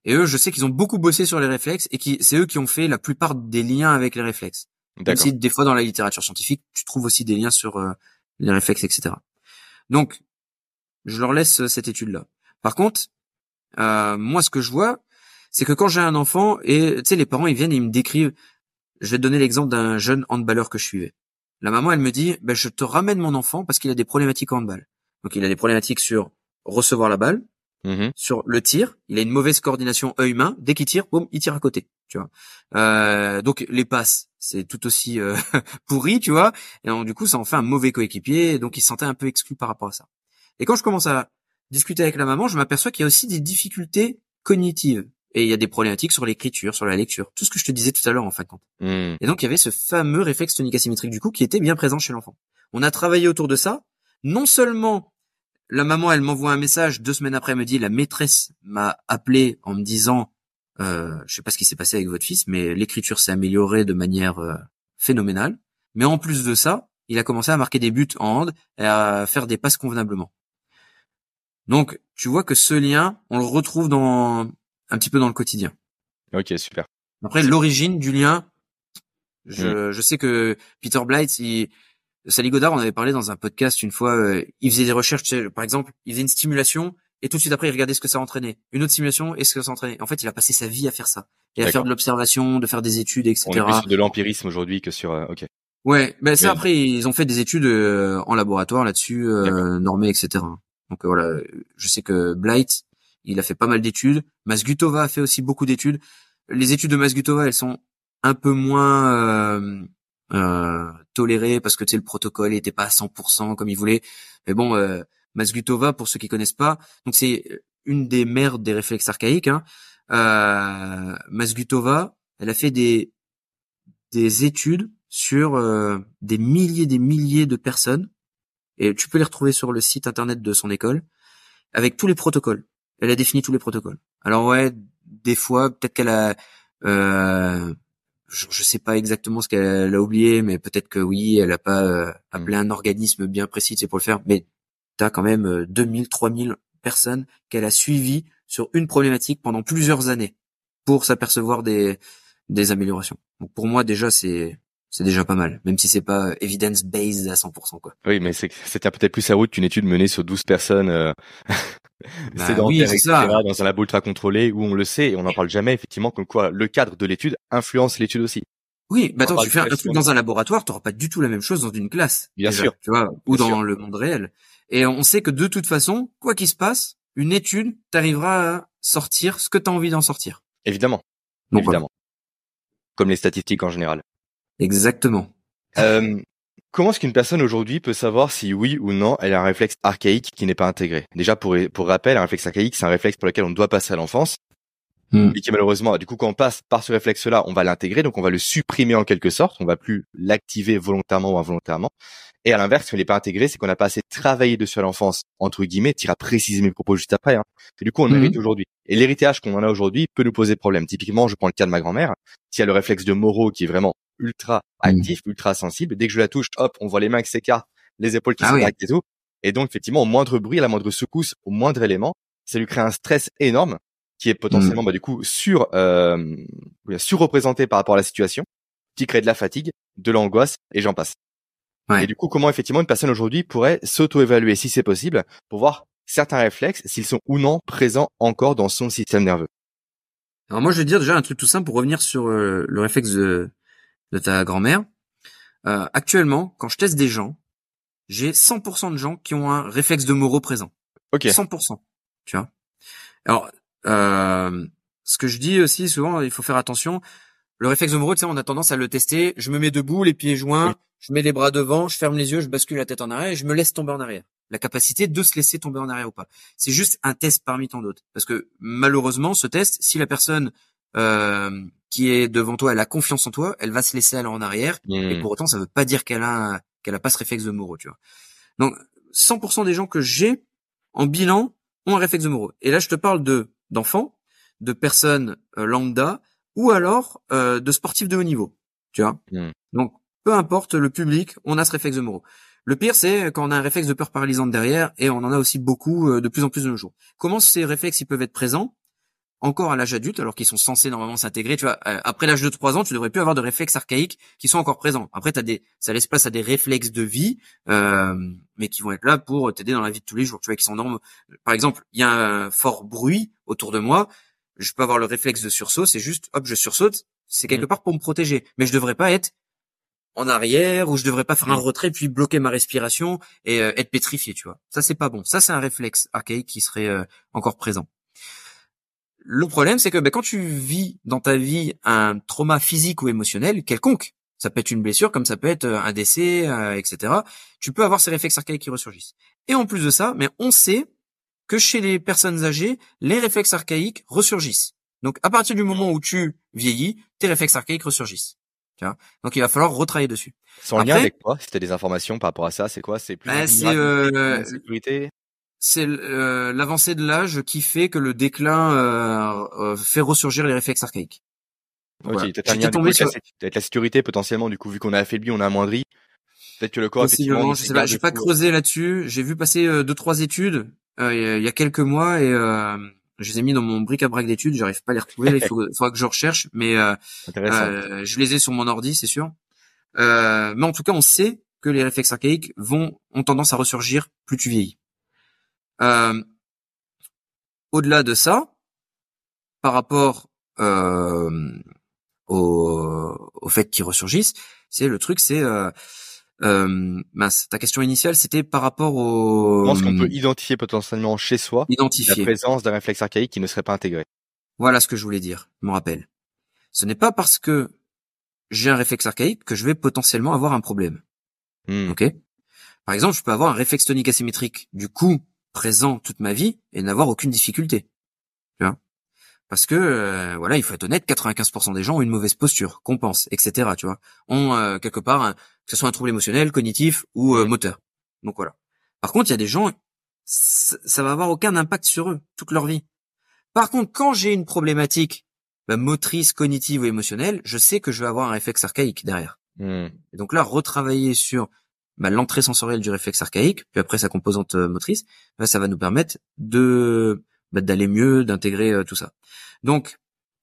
Et eux, je sais qu'ils ont beaucoup bossé sur les réflexes et qui, c'est eux qui ont fait la plupart des liens avec les réflexes. Même si des fois dans la littérature scientifique, tu trouves aussi des liens sur euh, les réflexes, etc. Donc, je leur laisse euh, cette étude-là. Par contre, euh, moi, ce que je vois, c'est que quand j'ai un enfant et tu sais, les parents ils viennent et ils me décrivent. Je vais te donner l'exemple d'un jeune handballeur que je suivais. La maman, elle me dit, ben, je te ramène mon enfant parce qu'il a des problématiques en handball. Donc, il a des problématiques sur recevoir la balle, Mmh sur le tir, il a une mauvaise coordination œil-main. Dès qu'il tire, boum, il tire à côté. Tu vois. Euh, donc les passes, c'est tout aussi euh, <laughs> pourri, tu vois. Et donc, du coup, ça en fait un mauvais coéquipier. Donc il se sentait un peu exclu par rapport à ça. Et quand je commence à discuter avec la maman, je m'aperçois qu'il y a aussi des difficultés cognitives. Et il y a des problématiques sur l'écriture, sur la lecture, tout ce que je te disais tout à l'heure en fin de compte. Mmh. Et donc il y avait ce fameux réflexe tonique asymétrique du coup qui était bien présent chez l'enfant. On a travaillé autour de ça, non seulement la maman, elle m'envoie un message deux semaines après, elle me dit la maîtresse m'a appelé en me disant, euh, je sais pas ce qui s'est passé avec votre fils, mais l'écriture s'est améliorée de manière euh, phénoménale. Mais en plus de ça, il a commencé à marquer des buts en hand et à faire des passes convenablement. Donc, tu vois que ce lien, on le retrouve dans un petit peu dans le quotidien.
Ok, super.
Après, l'origine du lien, je, mm. je sais que Peter Blight, il, Sally Godard, on avait parlé dans un podcast une fois, euh, il faisait des recherches, tu sais, par exemple, il faisait une stimulation et tout de suite après il regardait ce que ça entraînait. Une autre simulation et ce que ça entraînait. En fait, il a passé sa vie à faire ça et à faire de l'observation, de faire des études, etc.
On est plus sur de l'empirisme aujourd'hui que sur. Euh, ok.
Ouais, ben ça après ils ont fait des études euh, en laboratoire là-dessus, euh, normées, etc. Donc voilà, je sais que Blight, il a fait pas mal d'études. Masgutova a fait aussi beaucoup d'études. Les études de Masgutova, elles sont un peu moins euh, tolérées parce que tu le protocole était pas à 100% comme il voulait. Mais bon, euh, Masgutova, pour ceux qui connaissent pas, donc c'est une des mères des réflexes archaïques. Hein. Euh, Masgutova, elle a fait des des études sur euh, des milliers des milliers de personnes et tu peux les retrouver sur le site internet de son école avec tous les protocoles. Elle a défini tous les protocoles. Alors ouais, des fois peut-être qu'elle a euh, je, je sais pas exactement ce qu'elle a oublié, mais peut-être que oui, elle a pas euh, appelé mm. un organisme bien précis, c'est pour le faire. Mais t'as quand même 2000, euh, 3000 personnes qu'elle a suivies sur une problématique pendant plusieurs années pour s'apercevoir des des améliorations. Donc pour moi déjà c'est c'est déjà pas mal, même si c'est pas evidence based à 100% quoi.
Oui, mais c'était peut-être plus sa route qu'une étude menée sur 12 personnes euh, <laughs>
bah, oui, ça.
dans un labo ultra contrôlé où on le sait et on n'en parle jamais effectivement comme quoi le cadre de l'étude influence l'étude aussi.
Oui, bah attends, tu fais un truc dans un laboratoire, tu pas du tout la même chose dans une classe.
Bien sûr.
Tu vois, ou dans le monde réel. Et on sait que de toute façon, quoi qu'il se passe, une étude t'arrivera à sortir ce que tu as envie d'en sortir.
Évidemment. Évidemment. Comme les statistiques en général.
Exactement.
Euh, comment est-ce qu'une personne aujourd'hui peut savoir si oui ou non elle a un réflexe archaïque qui n'est pas intégré? Déjà pour pour rappel, un réflexe archaïque, c'est un réflexe pour lequel on doit passer à l'enfance. Hmm. Et qui malheureusement, du coup, quand on passe par ce réflexe-là, on va l'intégrer, donc on va le supprimer en quelque sorte, on va plus l'activer volontairement ou involontairement. Et à l'inverse, si on n'est pas intégré, c'est qu'on n'a pas assez travaillé dessus à l'enfance, entre guillemets, tu iras préciser mes propos juste après. Hein. Et du coup, on hmm. hérite aujourd'hui. Et l'héritage qu'on en a aujourd'hui peut nous poser problème. Typiquement, je prends le cas de ma grand-mère, qui a le réflexe de Moreau qui est vraiment ultra mmh. actif, ultra sensible. Dès que je la touche, hop, on voit les mains qui s'écartent, les épaules qui ah et tout. Et donc, effectivement, au moindre bruit, à la moindre secousse, au moindre élément, ça lui crée un stress énorme qui est potentiellement, mmh. bah, du coup, sur, euh, surreprésenté par rapport à la situation, qui crée de la fatigue, de l'angoisse, et j'en passe. Et du coup, comment effectivement une personne aujourd'hui pourrait s'auto-évaluer, si c'est possible, pour voir certains réflexes, s'ils sont ou non présents encore dans son système nerveux?
Alors moi, je vais dire déjà un truc tout simple pour revenir sur euh, le réflexe de, de ta grand-mère. Euh, actuellement, quand je teste des gens, j'ai 100% de gens qui ont un réflexe de Moreau présent.
Ok.
100%. Tu vois. Alors, euh, ce que je dis aussi souvent, il faut faire attention. Le réflexe de Moreau, tu sais, on a tendance à le tester. Je me mets debout, les pieds joints, je mets les bras devant, je ferme les yeux, je bascule la tête en arrière et je me laisse tomber en arrière. La capacité de se laisser tomber en arrière ou pas. C'est juste un test parmi tant d'autres. Parce que malheureusement, ce test, si la personne qui est devant toi, elle a confiance en toi, elle va se laisser aller en arrière. Et hmm. pour autant, ça veut pas dire qu'elle a qu'elle a pas ce réflexe de Moreau, tu vois. Donc, 100% des gens que j'ai en bilan ont un réflexe de Moreau. Et là, je te parle de d'enfants, de personnes euh, lambda, ou alors euh, de sportifs de haut niveau, tu vois. Hmm. Donc, peu importe le public, on a ce réflexe de Moreau. Le pire, c'est quand on a un réflexe de peur paralysante derrière, et on en a aussi beaucoup euh, de plus en plus de nos jours. Comment ces réflexes ils peuvent être présents? Encore à l'âge adulte, alors qu'ils sont censés normalement s'intégrer. Tu vois, euh, après l'âge de 3 ans, tu devrais plus avoir de réflexes archaïques qui sont encore présents. Après, as des, ça laisse place à des réflexes de vie, euh, mais qui vont être là pour t'aider dans la vie de tous les jours. Tu vois, qui sont normes. Par exemple, il y a un fort bruit autour de moi. Je peux avoir le réflexe de sursaut. C'est juste, hop, je sursaute. C'est quelque mmh. part pour me protéger. Mais je devrais pas être en arrière ou je devrais pas faire un mmh. retrait puis bloquer ma respiration et euh, être pétrifié. Tu vois, ça c'est pas bon. Ça c'est un réflexe archaïque qui serait encore présent. Le problème, c'est que ben, quand tu vis dans ta vie un trauma physique ou émotionnel quelconque, ça peut être une blessure, comme ça peut être euh, un décès, euh, etc. Tu peux avoir ces réflexes archaïques qui ressurgissent. Et en plus de ça, mais on sait que chez les personnes âgées, les réflexes archaïques ressurgissent. Donc à partir du moment où tu vieillis, tes réflexes archaïques ressurgissent. Donc il va falloir retravailler dessus.
Sans lien avec quoi? Si des informations par rapport à ça, c'est quoi? C'est plus
ben, c'est euh, sécurité? C'est euh, l'avancée de l'âge qui fait que le déclin euh, euh fait ressurgir les réflexes archaïques.
Ok, peut-être un tombé sur... la sécurité potentiellement, du coup, vu qu'on a affaibli, on a amoindri. Peut-être que le corps,
effectivement, je sais pas, j'ai pas creusé là-dessus. J'ai vu passer euh, deux trois études il y a quelques mois et je les ai mis dans mon bric-à-brac d'études. J'arrive pas à les retrouver. il faut, <laughs> faudra que je recherche, mais je les ai sur mon ordi, c'est sûr. mais en tout cas, on sait que les réflexes archaïques vont ont tendance à ressurgir plus tu vieillis. Euh, au-delà de ça, par rapport euh, au, au fait qu'ils ressurgissent, c'est le truc, c'est euh, euh, ta question initiale, c'était par rapport au.
Je pense qu'on peut identifier potentiellement chez soi
identifier.
la présence d'un réflexe archaïque qui ne serait pas intégré.
Voilà ce que je voulais dire. Je me rappelle. Ce n'est pas parce que j'ai un réflexe archaïque que je vais potentiellement avoir un problème.
Hmm.
Ok? Par exemple, je peux avoir un réflexe tonique asymétrique du coup présent toute ma vie et n'avoir aucune difficulté. Tu vois? Parce que euh, voilà, il faut être honnête, 95% des gens ont une mauvaise posture, qu'on pense, etc. Tu vois, ont euh, quelque part que ce soit un trouble émotionnel, cognitif ou euh, moteur. Donc voilà. Par contre, il y a des gens, ça va avoir aucun impact sur eux toute leur vie. Par contre, quand j'ai une problématique bah, motrice, cognitive ou émotionnelle, je sais que je vais avoir un réflexe archaïque derrière.
Hmm.
Et donc là, retravailler sur bah, l'entrée sensorielle du réflexe archaïque, puis après sa composante euh, motrice, bah, ça va nous permettre de bah, d'aller mieux, d'intégrer euh, tout ça. Donc,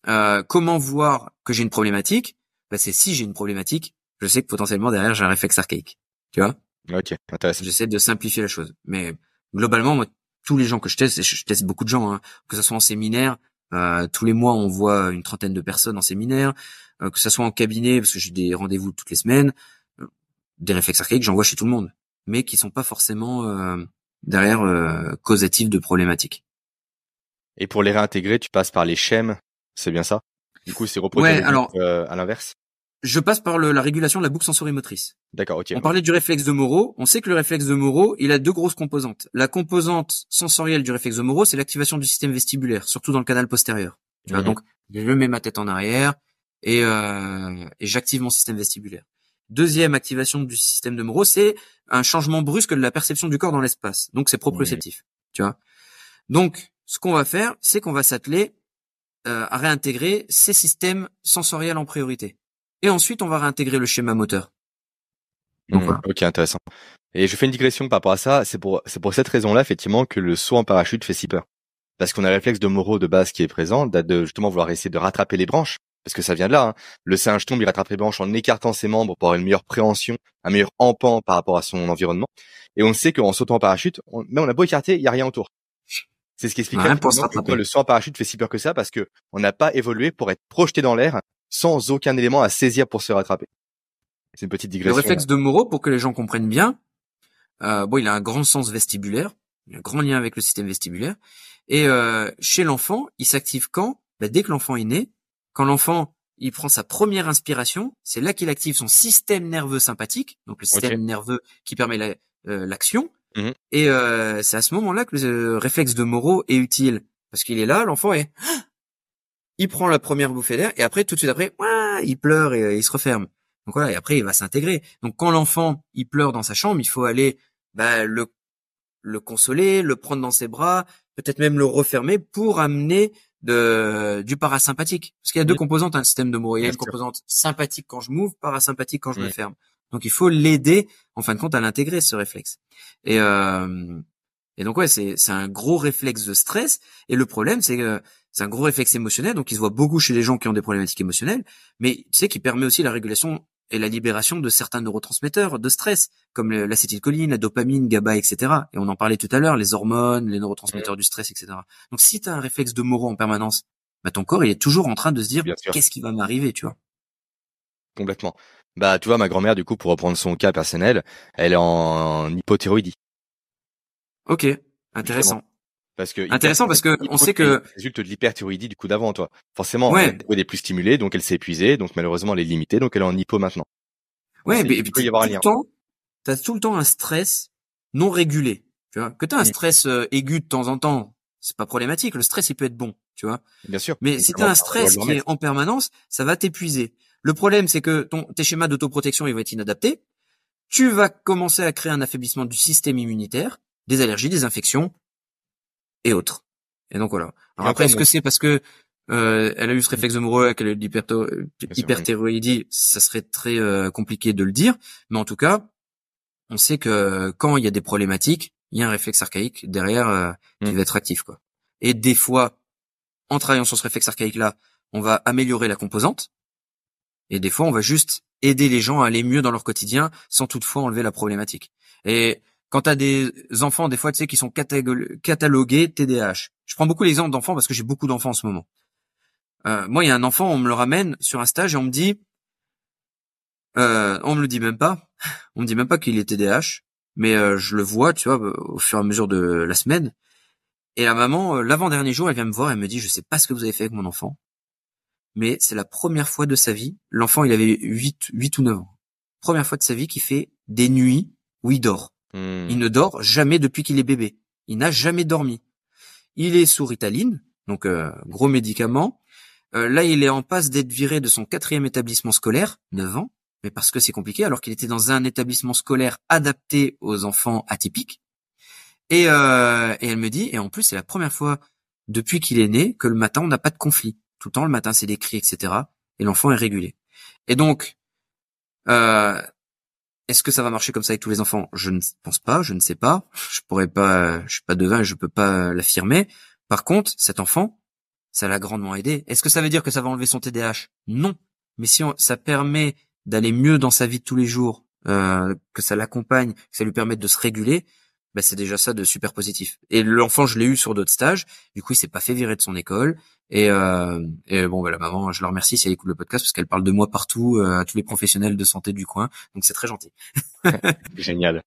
euh, comment voir que j'ai une problématique? Bah, C'est si j'ai une problématique, je sais que potentiellement derrière j'ai un réflexe archaïque. Tu vois?
Ok, intéressant.
J'essaie de simplifier la chose. Mais globalement, moi, tous les gens que je teste, et je teste beaucoup de gens, hein, que ce soit en séminaire, euh, tous les mois on voit une trentaine de personnes en séminaire, que ce soit en cabinet, parce que j'ai des rendez-vous toutes les semaines, des réflexes archaïques, j'en vois chez tout le monde, mais qui sont pas forcément euh, derrière euh, causatifs de problématiques.
Et pour les réintégrer, tu passes par les schèmes, c'est bien ça? Du coup, c'est reproduire
ouais, alors,
euh, à l'inverse?
Je passe par le, la régulation de la boucle sensorimotrice.
D'accord, ok.
On parlait du réflexe de Moreau. On sait que le réflexe de Moreau, il a deux grosses composantes. La composante sensorielle du réflexe de Moreau, c'est l'activation du système vestibulaire, surtout dans le canal postérieur. Tu vois,
Mhm.
donc, je mets ma tête en arrière et, euh, et j'active mon système vestibulaire. Deuxième activation du système de Moreau, c'est un changement brusque de la perception du corps dans l'espace. Donc c'est proprioceptif, tu vois. Donc ce qu'on va faire, c'est qu'on va s'atteler euh, à réintégrer ces systèmes sensoriels en priorité. Et ensuite, on va réintégrer le schéma moteur. Donc, voilà.
Ok, intéressant. Et je fais une digression par rapport à ça. C'est pour c'est pour cette raison-là effectivement que le saut en parachute fait si peur. Parce qu'on a le réflexe de Moreau de base qui est présent, date de justement vouloir essayer de rattraper les branches, parce que ça vient de là. hein. Le singe tombe, il rattrape les branches en écartant ses membres pour avoir une meilleure préhension, un meilleur empan par rapport à son environnement. Et on sait qu'en sautant en parachute, on, même on a beau écarter, il y a rien autour. C'est ce qui explique pourquoi le saut en parachute fait si peur que ça, parce que on n'a pas évolué pour être projeté dans l'air sans aucun élément à saisir pour se rattraper. C'est une petite
Le
digression.
réflexe de Moreau, pour que les gens comprennent bien, euh, bon, il a un grand sens vestibulaire, il a un grand lien avec le système vestibulaire. Et euh, chez l'enfant, il s'active quand? Ben, Dès que l'enfant est né, quand l'enfant il prend sa première inspiration, c'est là qu'il active son système nerveux sympathique, donc le système nerveux qui permet la- euh, l'action.
Mhm.
Et euh, c'est à ce moment-là que le euh, réflexe de Moreau est utile, parce qu'il est là, l'enfant est, <gasps> il prend la première bouffée d'air, et après tout de suite après, ouah, il pleure et euh, il se referme. Donc voilà, et après il va s'intégrer. Donc quand l'enfant il pleure dans sa chambre, il faut aller bah, le le consoler, le prendre dans ses bras, peut-être même le refermer pour amener de du parasympathique. Parce qu'il y a deux composantes un système de Moreau. Il y a une composante sympathique quand je m'ouvre, parasympathique quand je me ferme. Donc il faut l'aider en fin de compte à l'intégrer ce réflexe. Et euh, et donc ouais, c'est c'est un gros réflexe de stress. Et le problème c'est que c'est un gros réflexe émotionnel, donc il se voit beaucoup chez les gens qui ont des problématiques émotionnelles, mais tu sais qui permet aussi la régulation et la libération de certains neurotransmetteurs de stress, comme l'acétylcholine, la dopamine, GABA, etc. Et on en parlait tout à l'heure, les hormones, les neurotransmetteurs du stress, etc. Donc si tu as un réflexe de Moreau en permanence, bah ton corps il est toujours en train de se dire qu'est-ce qui va m'arriver, tu vois?
Complètement. Bah, tu vois, ma grand-mère, du coup, pour reprendre son cas personnel, elle est en hypothyroïdie.
Ok, intéressant.
Parce que
Intéressant parce que on sait que-
résulte de l'hyperthyroïdie du coup d'avant, toi. Forcément,
Ouais.
elle est plus stimulée, donc elle s'est épuisée, donc malheureusement elle est limitée, donc elle est en hypo maintenant.
Ouais,
C'est-
mais
il peut y avoir un
tout
lien.
le temps, t'as tout le temps un stress non régulé. Tu vois, que t'as un stress euh, aigu de temps en temps, c'est pas problématique. Le stress, il peut être bon, tu vois.
Bien sûr.
Mais si t'as un stress qui est en permanence, ça va t'épuiser. Le problème, c'est que ton, tes schémas d'autoprotection, ils vont être inadaptés. Tu vas commencer à créer un affaiblissement du système immunitaire, des allergies, des infections et autres. Et donc voilà. Alors
Et
après, est-ce que c'est parce que euh, elle a eu ce réflexe de Moreau, qu'elle
sûr,
hyperthyroïdie Ça serait très euh, compliqué de le dire. Mais en tout cas, on sait que quand il y a des problématiques, il y a un réflexe archaïque derrière euh, qui
Mm.
va être actif, quoi. Et des fois, en travaillant sur ce réflexe archaïque-là, on va améliorer la composante. Et des fois, on va juste aider les gens à aller mieux dans leur quotidien sans toutefois enlever la problématique. Et quand tu as des enfants, des fois, tu sais, qui sont catalogués TDAH. Je prends beaucoup l'exemple d'enfants parce que j'ai beaucoup d'enfants en ce moment. Euh, moi, il y a un enfant, on me le ramène sur un stage et on me dit, euh, on me le dit même pas, on me dit même pas qu'il est TDAH, mais euh, je le vois, tu vois, au fur et à mesure de la semaine. Et la maman, euh, l'avant-dernier jour, elle vient me voir, elle me dit, je sais pas ce que vous avez fait avec mon enfant, mais c'est la première fois de sa vie, l'enfant, il avait 8, 8 ou 9 ans, première fois de sa vie qu'il fait des nuits où il dort. Hmm. Il ne dort jamais depuis qu'il est bébé. Il n'a jamais dormi. Il est sous Ritaline, donc euh, gros médicament. Euh, là, il est en passe d'être viré de son quatrième établissement scolaire, 9 ans, mais parce que c'est compliqué, alors qu'il était dans un établissement scolaire adapté aux enfants atypiques. Et, euh, et elle me dit, et en plus, c'est la première fois depuis qu'il est né que le matin, on n'a pas de conflit. Tout le temps, le matin, c'est des cris, etc. Et l'enfant est régulé. Et donc, euh, est-ce que ça va marcher comme ça avec tous les enfants? Je ne pense pas, je ne sais pas. Je pourrais pas, je suis pas devin, je peux pas l'affirmer. Par contre, cet enfant, ça l'a grandement aidé. Est-ce que ça veut dire que ça va enlever son TDAH Non. Mais si ça permet d'aller mieux dans sa vie de tous les jours, euh, que ça l'accompagne, que ça lui permette de se réguler, bah c'est déjà ça de super positif. Et l'enfant, je l'ai eu sur d'autres stages. Du coup, il s'est pas fait virer de son école. Et, euh, et bon, bah, la maman, je la remercie si elle écoute le podcast parce qu'elle parle de moi partout euh, à tous les professionnels de santé du coin. Donc c'est très gentil. <laughs>
Génial.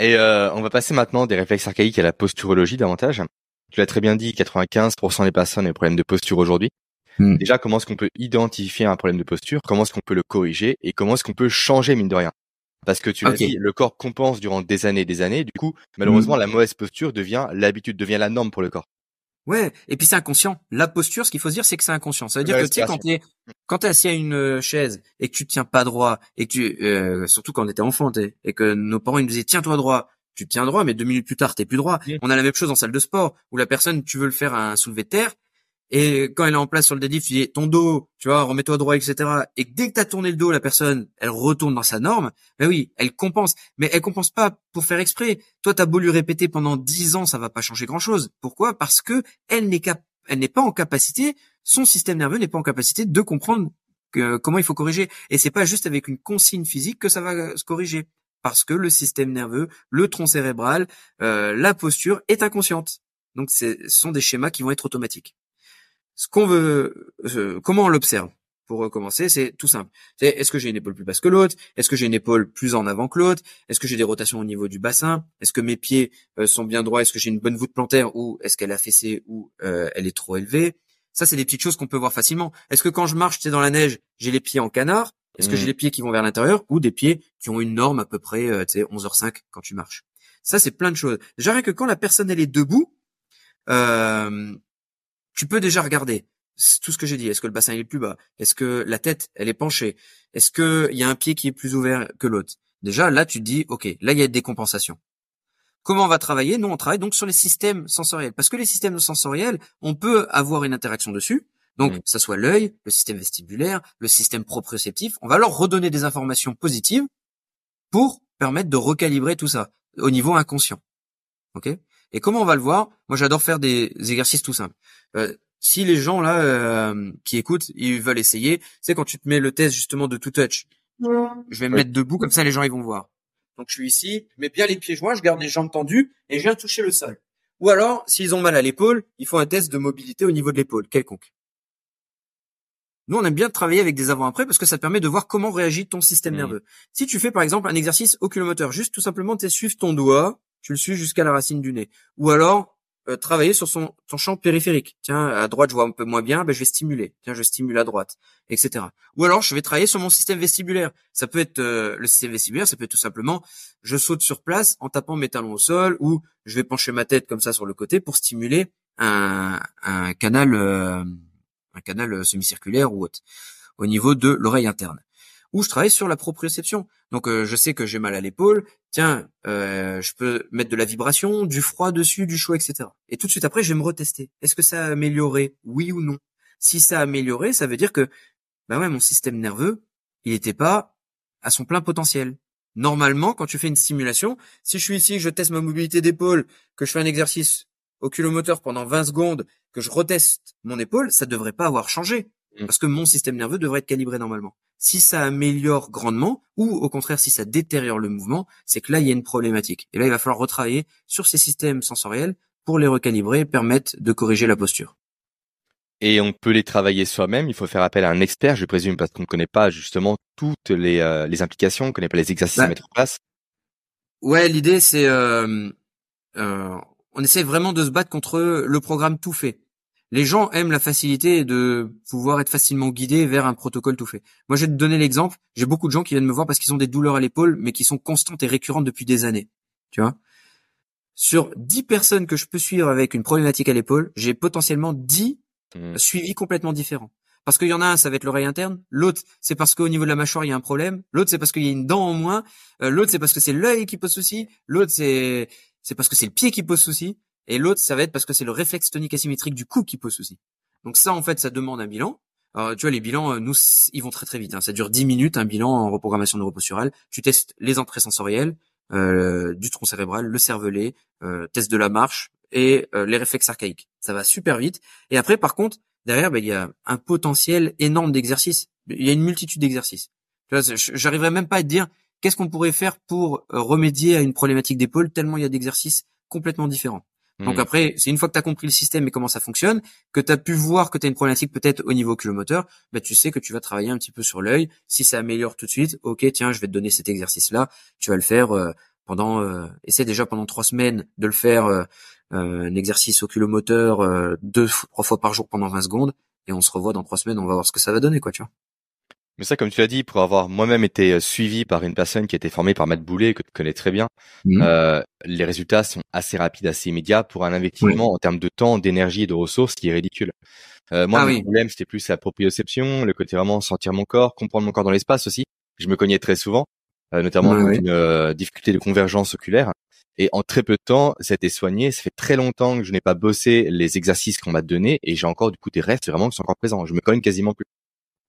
Et euh, on va passer maintenant des réflexes archaïques à la posturologie davantage. Tu l'as très bien dit, 95% des personnes ont des problèmes de posture aujourd'hui. Hmm. Déjà, comment est-ce qu'on peut identifier un problème de posture? Comment est-ce qu'on peut le corriger? Et comment est-ce qu'on peut changer mine de rien? Parce que tu l'as dit, le corps compense durant des années et des années. Du coup, malheureusement, mmh. la mauvaise posture devient l'habitude, devient la norme pour le corps.
Ouais, et puis c'est inconscient. La posture, ce qu'il faut se dire, c'est que c'est inconscient. Ça veut dire que tu sais, quand t'es quand t'es assis à une euh, chaise et que tu tiens pas droit et que tu euh, surtout quand on était enfant et que nos parents ils nous disaient tiens-toi droit, tu tiens droit, mais deux minutes plus tard t'es plus droit. On a la même chose en salle de sport où la personne tu veux le faire à un soulevé de terre et quand elle est en place sur le deadlift, tu dis ton dos, tu vois, remets-toi droit, etc. Et dès que tu as tourné le dos, la personne, elle retourne dans sa norme. Ben oui, elle compense. Mais elle compense pas pour faire exprès. Toi, t'as beau lui répéter pendant dix ans, ça va pas changer grand-chose. Pourquoi? Parce que elle n'est cap elle n'est pas en capacité, son système nerveux n'est pas en capacité de comprendre comment il faut corriger. Et c'est pas juste avec une consigne physique que ça va se corriger. Parce que le système nerveux, le tronc cérébral, euh, la posture est inconsciente. Donc, ce sont des schémas qui vont être automatiques ce qu'on veut, euh, comment on l'observe pour recommencer, c'est tout simple. C'est est-ce que j'ai une épaule plus basse que l'autre? Est-ce que j'ai une épaule plus en avant que l'autre? Est-ce que j'ai des rotations au niveau du bassin? Est-ce que mes pieds euh, sont bien droits? Est-ce que j'ai une bonne voûte plantaire ou est-ce qu'elle a fessé ou euh, elle est trop élevée? Ça, c'est des petites choses qu'on peut voir facilement. Est-ce que quand je marche, c'est dans la neige, j'ai les pieds en canard? Est-ce que j'ai mmh. les pieds qui vont vers l'intérieur ou des pieds qui ont une norme à peu près, tu sais, 11h05 quand tu marches? Ça, c'est plein de choses. Déjà rien que quand la personne elle est debout, euh, tu peux déjà regarder tout ce que j'ai dit. Est-ce que le bassin est plus bas? Est-ce que la tête elle est penchée? Est-ce que il y a un pied qui est plus ouvert que l'autre? Déjà là tu te dis ok là il y a des compensations. Comment on va travailler? Nous on travaille donc sur les systèmes sensoriels parce que les systèmes sensoriels on peut avoir une interaction dessus. Donc que ça soit l'œil, le système vestibulaire, le système proprioceptif, on va leur redonner des informations positives pour permettre de recalibrer tout ça au niveau inconscient. Ok? Et comment on va le voir? Moi, j'adore faire des exercices tout simples. Euh, si les gens là euh, qui écoutent, ils veulent essayer, c'est quand tu te mets le test justement de tout touch. Je vais me mettre debout comme ça, les gens ils vont voir. Donc je suis ici, je mets bien les pieds joints, je garde les jambes tendues et je viens toucher le sol. Ou alors, s'ils ont mal à l'épaule, il faut un test de mobilité au niveau de l'épaule, quelconque. Nous, on aime bien travailler avec des avant-après parce que ça permet de voir comment réagit ton système mmh. nerveux. Si tu fais par exemple un exercice oculomoteur, juste tout simplement tu suivre ton doigt tu le suis jusqu'à la racine du nez. Ou alors euh, travailler sur son, champ périphérique. Tiens, à droite je vois un peu moins bien, ben je vais stimuler. Tiens, je stimule à droite, etc. Ou alors je vais travailler sur mon système vestibulaire. Ça peut être euh, le système vestibulaire, ça peut être tout simplement je saute sur place en tapant mes talons au sol, ou je vais pencher ma tête comme ça sur le côté pour stimuler un, canal euh, un canal semi-circulaire ou autre au niveau de l'oreille interne ou je travaille sur la proprioception. Donc euh, je sais que j'ai mal à l'épaule, tiens, euh, je peux mettre de la vibration, du froid dessus, du chaud, etc. Et tout de suite après, je vais me retester. Est-ce que ça a amélioré, oui ou non? Si ça a amélioré, ça veut dire que, bah ouais, mon système nerveux, il n'était pas à son plein potentiel. Normalement, quand tu fais une stimulation, si je suis ici, que je teste ma mobilité d'épaule, que je fais un exercice oculomoteur pendant 20 secondes, que je reteste mon épaule, ça devrait pas avoir changé. Mm. Parce que mon système nerveux devrait être calibré normalement. Si ça améliore grandement, ou au contraire si ça détériore le mouvement, c'est que là il y a une problématique. Et là il va falloir retravailler sur ces systèmes sensoriels pour les recalibrer, permettre de corriger la posture.
Et on peut les travailler soi-même. Il faut faire appel à un expert, je présume, parce qu'on ne connaît pas justement toutes les, euh, les implications, on ne connaît pas les exercices à bah, mettre en place.
Ouais, l'idée c'est, euh, euh, on essaie vraiment de se battre contre le programme tout fait. Les gens aiment la facilité de pouvoir être facilement guidés vers un protocole tout fait. Moi, je vais te donner l'exemple. J'ai beaucoup de gens qui viennent me voir parce qu'ils ont des douleurs à l'épaule, mais qui sont constantes et récurrentes depuis des années. Tu vois? Sur 10 personnes que je peux suivre avec une problématique à l'épaule, j'ai potentiellement 10 mmh. suivis complètement différents. Parce qu'il y en a un, ça va être l'oreille interne. L'autre, c'est parce qu'au niveau de la mâchoire, il y a un problème. L'autre, c'est parce qu'il y a une dent en moins. Euh, l'autre, c'est parce que c'est l'œil qui pose souci. L'autre, c'est c'est parce que c'est le pied qui pose souci. Et l'autre, ça va être parce que c'est le réflexe tonique asymétrique du cou qui pose souci. Donc ça, en fait, ça demande un bilan. Alors, tu vois, les bilans, euh, nous, ils vont très très vite. Hein. Ça dure 10 minutes, un bilan en reprogrammation neuroposturale. Tu testes les entrées sensorielles, euh, du tronc cérébral, le cervelet, euh, test de la marche et euh, les réflexes archaïques. Ça va super vite. Et après, par contre, derrière, ben, il y a un potentiel énorme d'exercices. Il y a une multitude d'exercices. J'arriverai même pas à te dire qu'est-ce qu'on pourrait faire pour euh, remédier à une problématique d'épaule tellement il y a d'exercices complètement différents. Donc hmm. après, c'est une fois que tu as compris le système et comment ça fonctionne, que tu as pu voir que tu as une problématique peut-être au niveau oculomoteur, bah tu sais que tu vas travailler un petit peu sur l'œil. Si ça améliore tout de suite, ok, tiens, je vais te donner cet exercice-là. Tu vas le faire euh, pendant, euh, essaie déjà pendant trois semaines de le faire euh, un exercice oculomoteur euh, deux, trois fois par jour pendant 20 secondes, et on se revoit dans trois semaines, on va voir ce que ça va donner, quoi, tu vois.
Mais ça, comme tu l'as dit, pour avoir moi-même été euh, suivi par une personne qui a été formée par Matt Boulet, que tu connais très bien, mmh. euh, les résultats sont assez rapides, assez immédiats pour un investissement en termes de temps, d'énergie et de ressources qui est ridicule. Euh, moi, ah mon problème, c'était plus la proprioception, le côté vraiment sentir mon corps, comprendre mon corps dans l'espace aussi. Je me cognais très souvent, notamment une difficulté de convergence oculaire. Et en très peu de temps, ça a été soigné. Ça fait très longtemps que je n'ai pas bossé les exercices qu'on m'a donnés et j'ai encore du coup des restes vraiment qui sont encore présents. Je me cogne quasiment plus.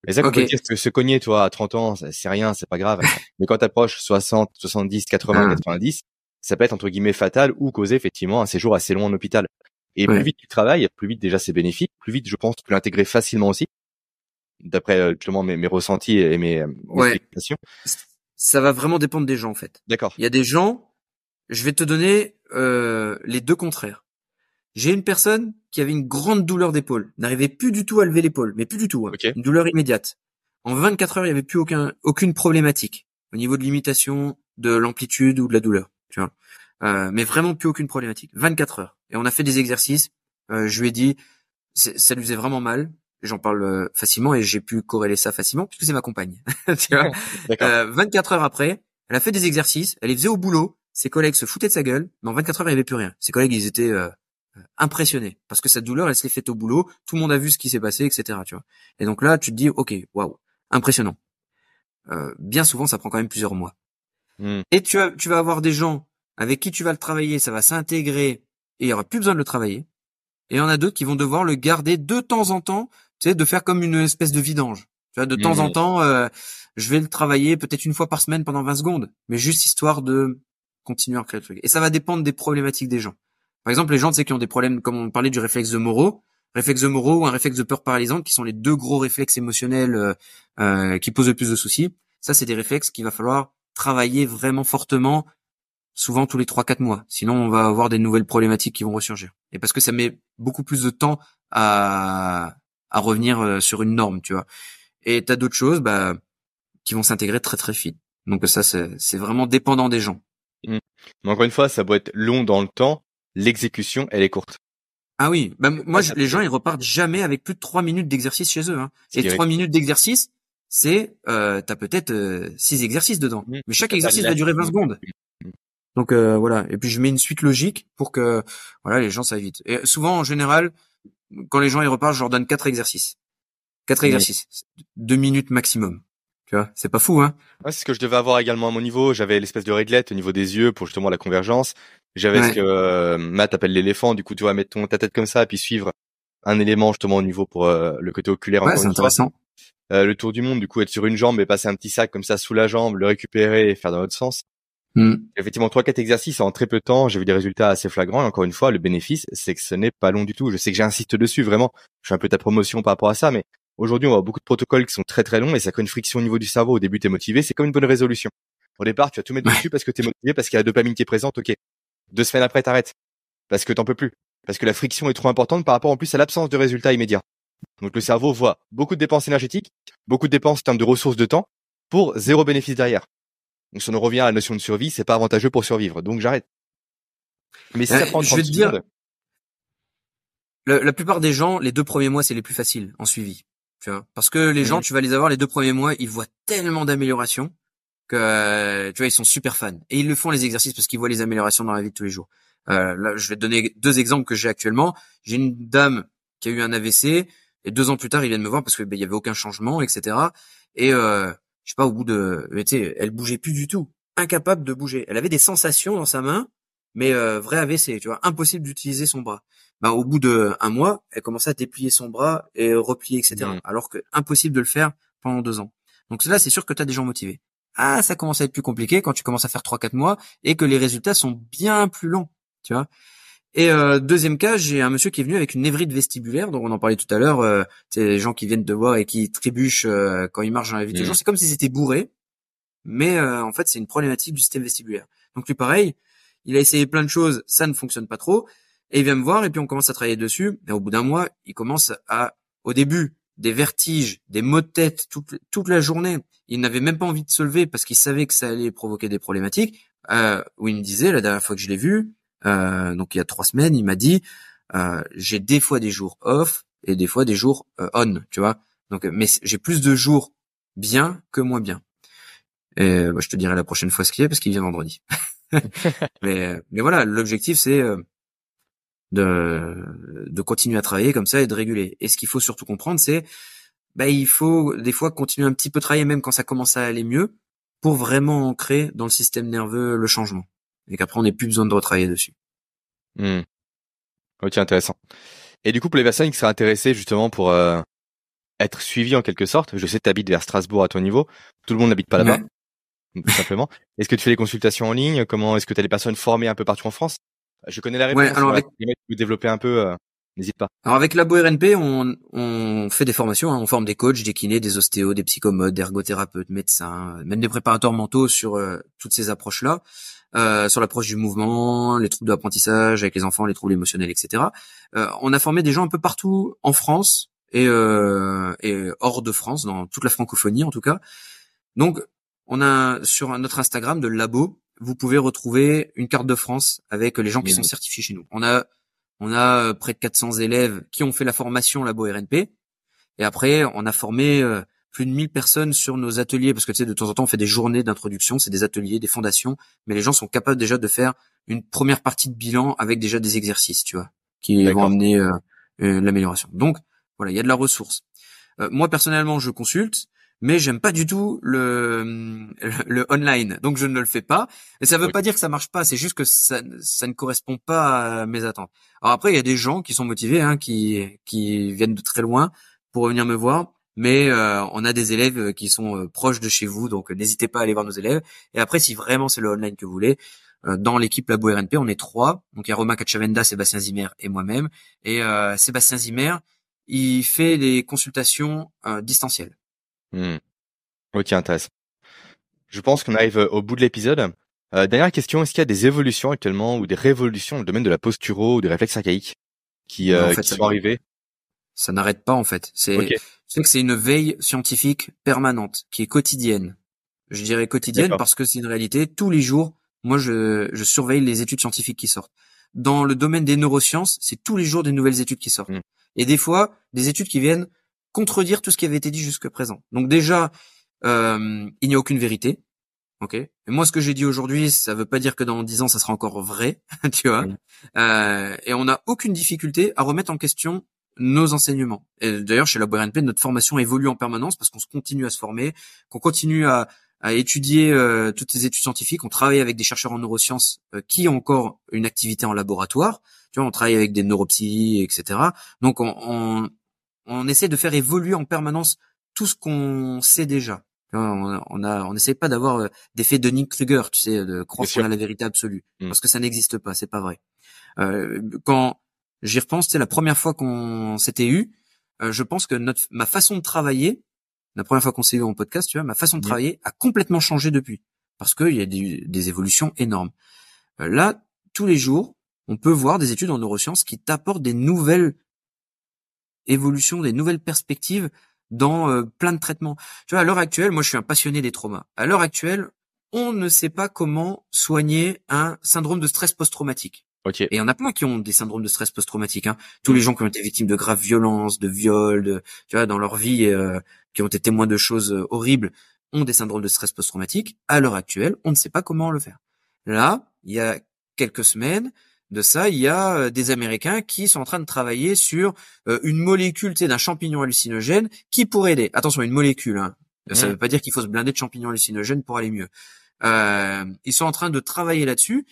Mais ça, okay. dire que se cogner, toi, à 30 ans, c'est rien, c'est pas grave. <laughs> Mais quand t'approches 60, 70, 80, 90, ça peut être entre guillemets fatal ou causer effectivement un séjour assez long en hôpital. Et plus vite tu travailles, plus vite déjà c'est bénéfique, plus vite je pense tu peux l'intégrer facilement aussi, d'après euh, justement mes, mes, ressentis et mes, mes explications.
Ça va vraiment dépendre des gens en fait.
D'accord.
Il y a des gens, je vais te donner euh, les deux contraires. J'ai une personne qui avait une grande douleur d'épaule, n'arrivait plus du tout à lever l'épaule, mais plus du tout, hein. une douleur immédiate. En 24 heures, il n'y avait plus aucun, aucune problématique au niveau de l'imitation, de l'amplitude ou de la douleur, tu vois. Euh, mais vraiment plus aucune problématique. 24 heures. Et on a fait des exercices. Euh, je lui ai dit, ça lui faisait vraiment mal. J'en parle euh, facilement et j'ai pu corréler ça facilement puisque c'est ma compagne. <laughs> tu vois. <laughs> 24 heures après, elle a fait des exercices, elle les faisait au boulot ses collègues se foutaient de sa gueule, mais en 24 heures, il n'y avait plus rien. Ses collègues, ils étaient euh, impressionnés parce que cette douleur, elle s'est faite au boulot, tout le monde a vu ce qui s'est passé, etc. Tu vois. Et donc là, tu te dis, ok, waouh, impressionnant. Euh, bien souvent, ça prend quand même plusieurs mois. Hmm. Et tu, as, tu vas avoir des gens avec qui tu vas le travailler, ça va s'intégrer et il y aura plus besoin de le travailler. Et il y en a d'autres qui vont devoir le garder de temps en temps, tu sais, de faire comme une espèce de vidange. Tu vois, de temps en hmm. temps, euh, je vais le travailler peut-être une fois par semaine pendant 20 secondes, mais juste histoire de continuer à créer le truc. Et ça va dépendre des problématiques des gens. Par exemple, les gens, c'est qui ont des problèmes, comme on parlait du réflexe de Moreau, réflexe de Moreau ou un réflexe de peur paralysante, qui sont les deux gros réflexes émotionnels euh, euh, qui posent le plus de soucis. Ça, c'est des réflexes qu'il va falloir travailler vraiment fortement, souvent tous les trois quatre mois. Sinon, on va avoir des nouvelles problématiques qui vont ressurgir. Et parce que ça met beaucoup plus de temps à, à revenir euh, sur une norme, tu vois. Et t'as d'autres choses, bah, qui vont s'intégrer très très vite. Donc ça, c'est vraiment dépendant des gens.
Mmh. Mais encore une fois, ça doit être long dans le temps. L'exécution, elle est courte.
Ah oui, bah, moi, les gens, ils repartent jamais avec plus de trois minutes d'exercice chez eux. Hein. Et trois minutes d'exercice, c'est, euh, t'as peut-être euh, six exercices dedans. Mmh. Mais chaque exercice va durer 20 secondes. Mmh. Donc euh, voilà. Et puis je mets une suite logique pour que voilà les gens ça vite. Et souvent, en général, quand les gens ils repartent, je leur donne quatre exercices. Quatre exercices, deux minutes maximum. Tu vois, c'est pas fou, hein
ouais, C'est ce que je devais avoir également à mon niveau. J'avais l'espèce de réglette au niveau des yeux pour justement la convergence. J'avais ce que euh, Matt appelle l'éléphant. Du coup, tu vois, mettre ton, ta tête comme ça et puis suivre un élément justement au niveau pour euh, le côté oculaire.
Ouais, c'est intéressant.
Euh, le tour du monde, du coup, être sur une jambe et passer un petit sac comme ça sous la jambe, le récupérer et faire dans l'autre sens. Mm. Effectivement, trois, quatre exercices en très peu de temps. J'ai vu des résultats assez flagrants. Et encore une fois, le bénéfice, c'est que ce n'est pas long du tout. Je sais que j'insiste dessus vraiment. Je suis un peu ta promotion par rapport à ça, mais Aujourd'hui, on voit beaucoup de protocoles qui sont très très longs et ça crée une friction au niveau du cerveau. Au début, t'es motivé, c'est comme une bonne résolution. Au départ, tu vas tout mettre dessus parce que t'es motivé, parce qu'il y a la dopamine qui est présente, ok. Deux semaines après, t'arrêtes. Parce que t'en peux plus. Parce que la friction est trop importante par rapport en plus à l'absence de résultats immédiats. Donc le cerveau voit beaucoup de dépenses énergétiques, beaucoup de dépenses en termes de ressources de temps, pour zéro bénéfice derrière. Donc si on revient à la notion de survie, c'est pas avantageux pour survivre. Donc j'arrête.
Mais si ça prend je vais te dire, la plupart des gens, les deux premiers mois, c'est les plus faciles en suivi. Tu vois, parce que les gens, tu vas les avoir les deux premiers mois, ils voient tellement d'améliorations que tu vois, ils sont super fans et ils le font les exercices parce qu'ils voient les améliorations dans la vie de tous les jours. Euh, là, je vais te donner deux exemples que j'ai actuellement. J'ai une dame qui a eu un AVC et deux ans plus tard, il vient de me voir parce que ben, il y avait aucun changement, etc. Et euh, je sais pas, au bout de, tu sais, elle bougeait plus du tout, incapable de bouger. Elle avait des sensations dans sa main, mais euh, vrai AVC, tu vois, impossible d'utiliser son bras. Ben, au bout de un mois, elle commençait à déplier son bras et replier, etc. Mmh. Alors que impossible de le faire pendant deux ans. Donc là, c'est sûr que tu as des gens motivés. Ah, ça commence à être plus compliqué quand tu commences à faire trois, quatre mois et que les résultats sont bien plus longs, tu vois. Et euh, deuxième cas, j'ai un monsieur qui est venu avec une névrite vestibulaire, dont on en parlait tout à l'heure. Euh, c'est les gens qui viennent de voir et qui trébuchent euh, quand ils marchent dans la vie de mmh. C'est comme si c'était bourré, mais euh, en fait, c'est une problématique du système vestibulaire. Donc lui, pareil, il a essayé plein de choses, ça ne fonctionne pas trop, et il vient me voir et puis on commence à travailler dessus. Et au bout d'un mois, il commence à, au début, des vertiges, des maux de tête toute, toute la journée. Il n'avait même pas envie de se lever parce qu'il savait que ça allait provoquer des problématiques. Euh, où il me disait la dernière fois que je l'ai vu, euh, donc il y a trois semaines, il m'a dit euh, j'ai des fois des jours off et des fois des jours euh, on, tu vois. Donc mais j'ai plus de jours bien que moins bien. Et bah, je te dirai la prochaine fois ce qu'il est parce qu'il vient vendredi. <laughs> mais mais voilà, l'objectif c'est de de continuer à travailler comme ça et de réguler. Et ce qu'il faut surtout comprendre c'est bah il faut des fois continuer un petit peu travailler même quand ça commence à aller mieux pour vraiment ancrer dans le système nerveux le changement et qu'après on n'ait plus besoin de retravailler dessus.
Hmm. Ok, intéressant. Et du coup, pour les personnes qui seraient intéressées justement pour euh, être suivies en quelque sorte, je sais que tu habites vers Strasbourg à ton niveau, tout le monde n'habite pas là-bas, tout simplement. Est-ce que tu fais des consultations en ligne? Comment est-ce que tu as des personnes formées un peu partout en France? Je connais la réponse. Ouais, alors avec... développer un peu. Euh, n'hésite pas.
Alors avec Labo RNP, on, on fait des formations, hein. on forme des coachs, des kinés, des ostéos, des psychomodes, des ergothérapeutes, médecins, même des préparateurs mentaux sur euh, toutes ces approches-là. Euh, sur l'approche du mouvement, les troubles d'apprentissage avec les enfants, les troubles émotionnels, etc. Euh, on a formé des gens un peu partout en France et, euh, et hors de France, dans toute la francophonie en tout cas. Donc, on a sur notre Instagram de Labo, vous pouvez retrouver une carte de France avec les gens qui sont certifiés chez nous. On a on a près de 400 élèves qui ont fait la formation Labo RNP. Et après, on a formé plus de 1000 personnes sur nos ateliers, parce que tu sais, de temps en temps, on fait des journées d'introduction, c'est des ateliers, des fondations, mais les gens sont capables déjà de faire une première partie de bilan avec déjà des exercices, tu vois, qui vont amener euh, euh, l'amélioration. Donc, voilà, il y a de la ressource. Euh, moi, personnellement, je consulte, mais j'aime pas du tout le, le, online, donc je ne le fais pas. Et ça veut pas dire que ça marche pas, c'est juste que ça, ça ne correspond pas à mes attentes. Alors après, il y a des gens qui sont motivés, hein, qui, qui viennent de très loin pour venir me voir mais euh, on a des élèves euh, qui sont euh, proches de chez vous, donc n'hésitez pas à aller voir nos élèves. Et après, si vraiment c'est le online que vous voulez, dans l'équipe Labo RNP, on est trois. Donc il y a Romain Cachavenda, Sébastien Zimmer et moi-même. Et Sébastien Zimmer, il fait des consultations distancielles.
Hmm. Ok, intéressant. Je pense qu'on arrive au bout de l'épisode. dernière question, est-ce qu'il y a des évolutions actuellement ou des révolutions dans le domaine de la posturo ou des réflexes archaïques qui, qui sont
Ça n'arrête pas en fait. C'est sais que c'est une veille scientifique permanente, qui est quotidienne. Je dirais quotidienne parce que c'est une réalité. Tous les jours, moi, je, je, surveille les études scientifiques qui sortent. Dans le domaine des neurosciences, c'est tous les jours des nouvelles études qui sortent. Mm. Et des fois, des études qui viennent contredire tout ce qui avait été dit jusque présent. Donc déjà, euh, il n'y a aucune vérité. Ok? Et moi, ce que j'ai dit aujourd'hui, ça veut pas dire que dans dix ans, ça sera encore vrai, <laughs> tu vois? Mm. Euh, et on n'a aucune difficulté à remettre en question nos enseignements. Et d'ailleurs, chez la BNP, notre formation évolue en permanence parce qu'on se continue à se former, qu'on continue à, à étudier euh, toutes les études scientifiques. On travaille avec des chercheurs en neurosciences euh, qui ont encore une activité en laboratoire. Tu vois, on travaille avec des neuropsies, etc. Donc, on, on, on essaie de faire évoluer en permanence tout ce qu'on sait déjà. On, on a, on essaie pas d'avoir euh, d'effet de Nick Kruger, tu sais, de croire qu'on a la vérité absolue, mm. parce que ça n'existe pas, c'est pas vrai. Euh, quand J'y repense, c'est la première fois qu'on s'était eu. euh, je pense que notre ma façon de travailler, la première fois qu'on s'est vu en podcast, tu vois, ma façon de travailler a complètement changé depuis parce qu'il y a des, des, évolutions énormes. Euh, là, tous les jours, on peut voir des études en neurosciences qui t'apportent des nouvelles évolutions, des nouvelles perspectives dans euh, plein de traitements. Tu vois, à l'heure actuelle, moi je suis un passionné des traumas. À l'heure actuelle, on ne sait pas comment soigner un syndrome de stress post-traumatique.
Okay.
Et il y en a plein qui ont des syndromes de stress post-traumatique. Hein. Tous les gens qui ont été victimes de graves violences, de viols, de, tu vois, dans leur vie, euh, qui ont été témoins de choses euh, horribles, ont des syndromes de stress post-traumatique. À l'heure actuelle, on ne sait pas comment le faire. Là, il y a quelques semaines de ça, il y a euh, des Américains qui sont en train de travailler sur une molécule, tu sais, d'un champignon hallucinogène qui pourrait aider. Attention, une molécule. Hein. Ça ne veut pas dire qu'il faut se blinder de champignons hallucinogènes pour aller mieux. Euh, ils sont en train de travailler là-dessus.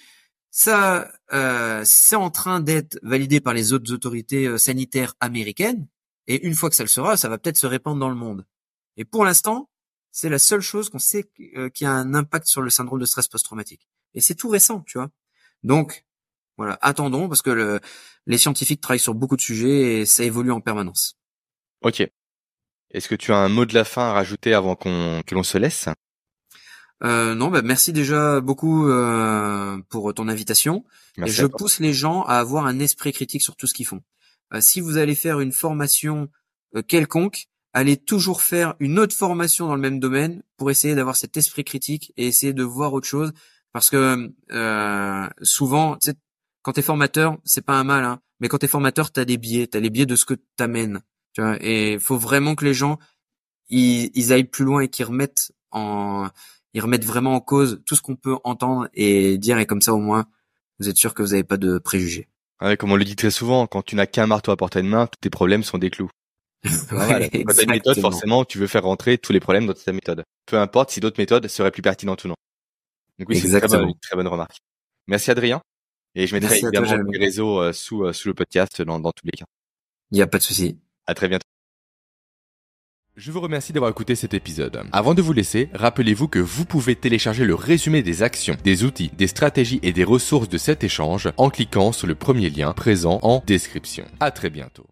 Ça, euh, c'est en train d'être validé par les autres autorités euh, sanitaires américaines. Et une fois que ça le sera, ça va peut-être se répandre dans le monde. Et pour l'instant, c'est la seule chose qu'on sait euh, qui a un impact sur le syndrome de stress post-traumatique. Et c'est tout récent, tu vois. Donc, voilà, attendons parce que le, les scientifiques travaillent sur beaucoup de sujets et ça évolue en permanence.
Ok. Est-ce que tu as un mot de la fin à rajouter avant qu'on que l'on se laisse?
Euh, non, bah merci déjà beaucoup euh, pour ton invitation. et je pousse les gens à avoir un esprit critique sur tout ce qu'ils font. Euh, si vous allez faire une formation euh, quelconque, allez toujours faire une autre formation dans le même domaine pour essayer d'avoir cet esprit critique et essayer de voir autre chose. Parce que euh, souvent, quand t'es formateur, c'est pas un mal, hein, mais quand t'es formateur, t'as des biais, t'as les biais de ce que t'amènes. Tu vois, et il faut vraiment que les gens ils, ils aillent plus loin et qu'ils remettent en ils remettent vraiment en cause tout ce qu'on peut entendre et dire, et comme ça au moins, vous êtes sûr que vous n'avez pas de préjugés.
Ouais, comme on le dit très souvent, quand tu n'as qu'un marteau à portée de main, tous tes problèmes sont des clous. <laughs>
ouais,
une méthode, forcément, tu veux faire rentrer tous les problèmes dans ta méthode. Peu importe si d'autres méthodes seraient plus pertinentes ou non. Donc oui, c'est une très bonne, très bonne remarque. Merci Adrien. Et je mettrai évidemment les réseaux euh, sous, euh, sous le podcast dans, dans tous les cas.
Il n'y a pas de souci.
À très bientôt. Je vous remercie d'avoir écouté cet épisode. Avant de vous laisser, rappelez-vous que vous pouvez télécharger le résumé des actions, des outils, des stratégies et des ressources de cet échange en cliquant sur le premier lien présent en description. À très bientôt.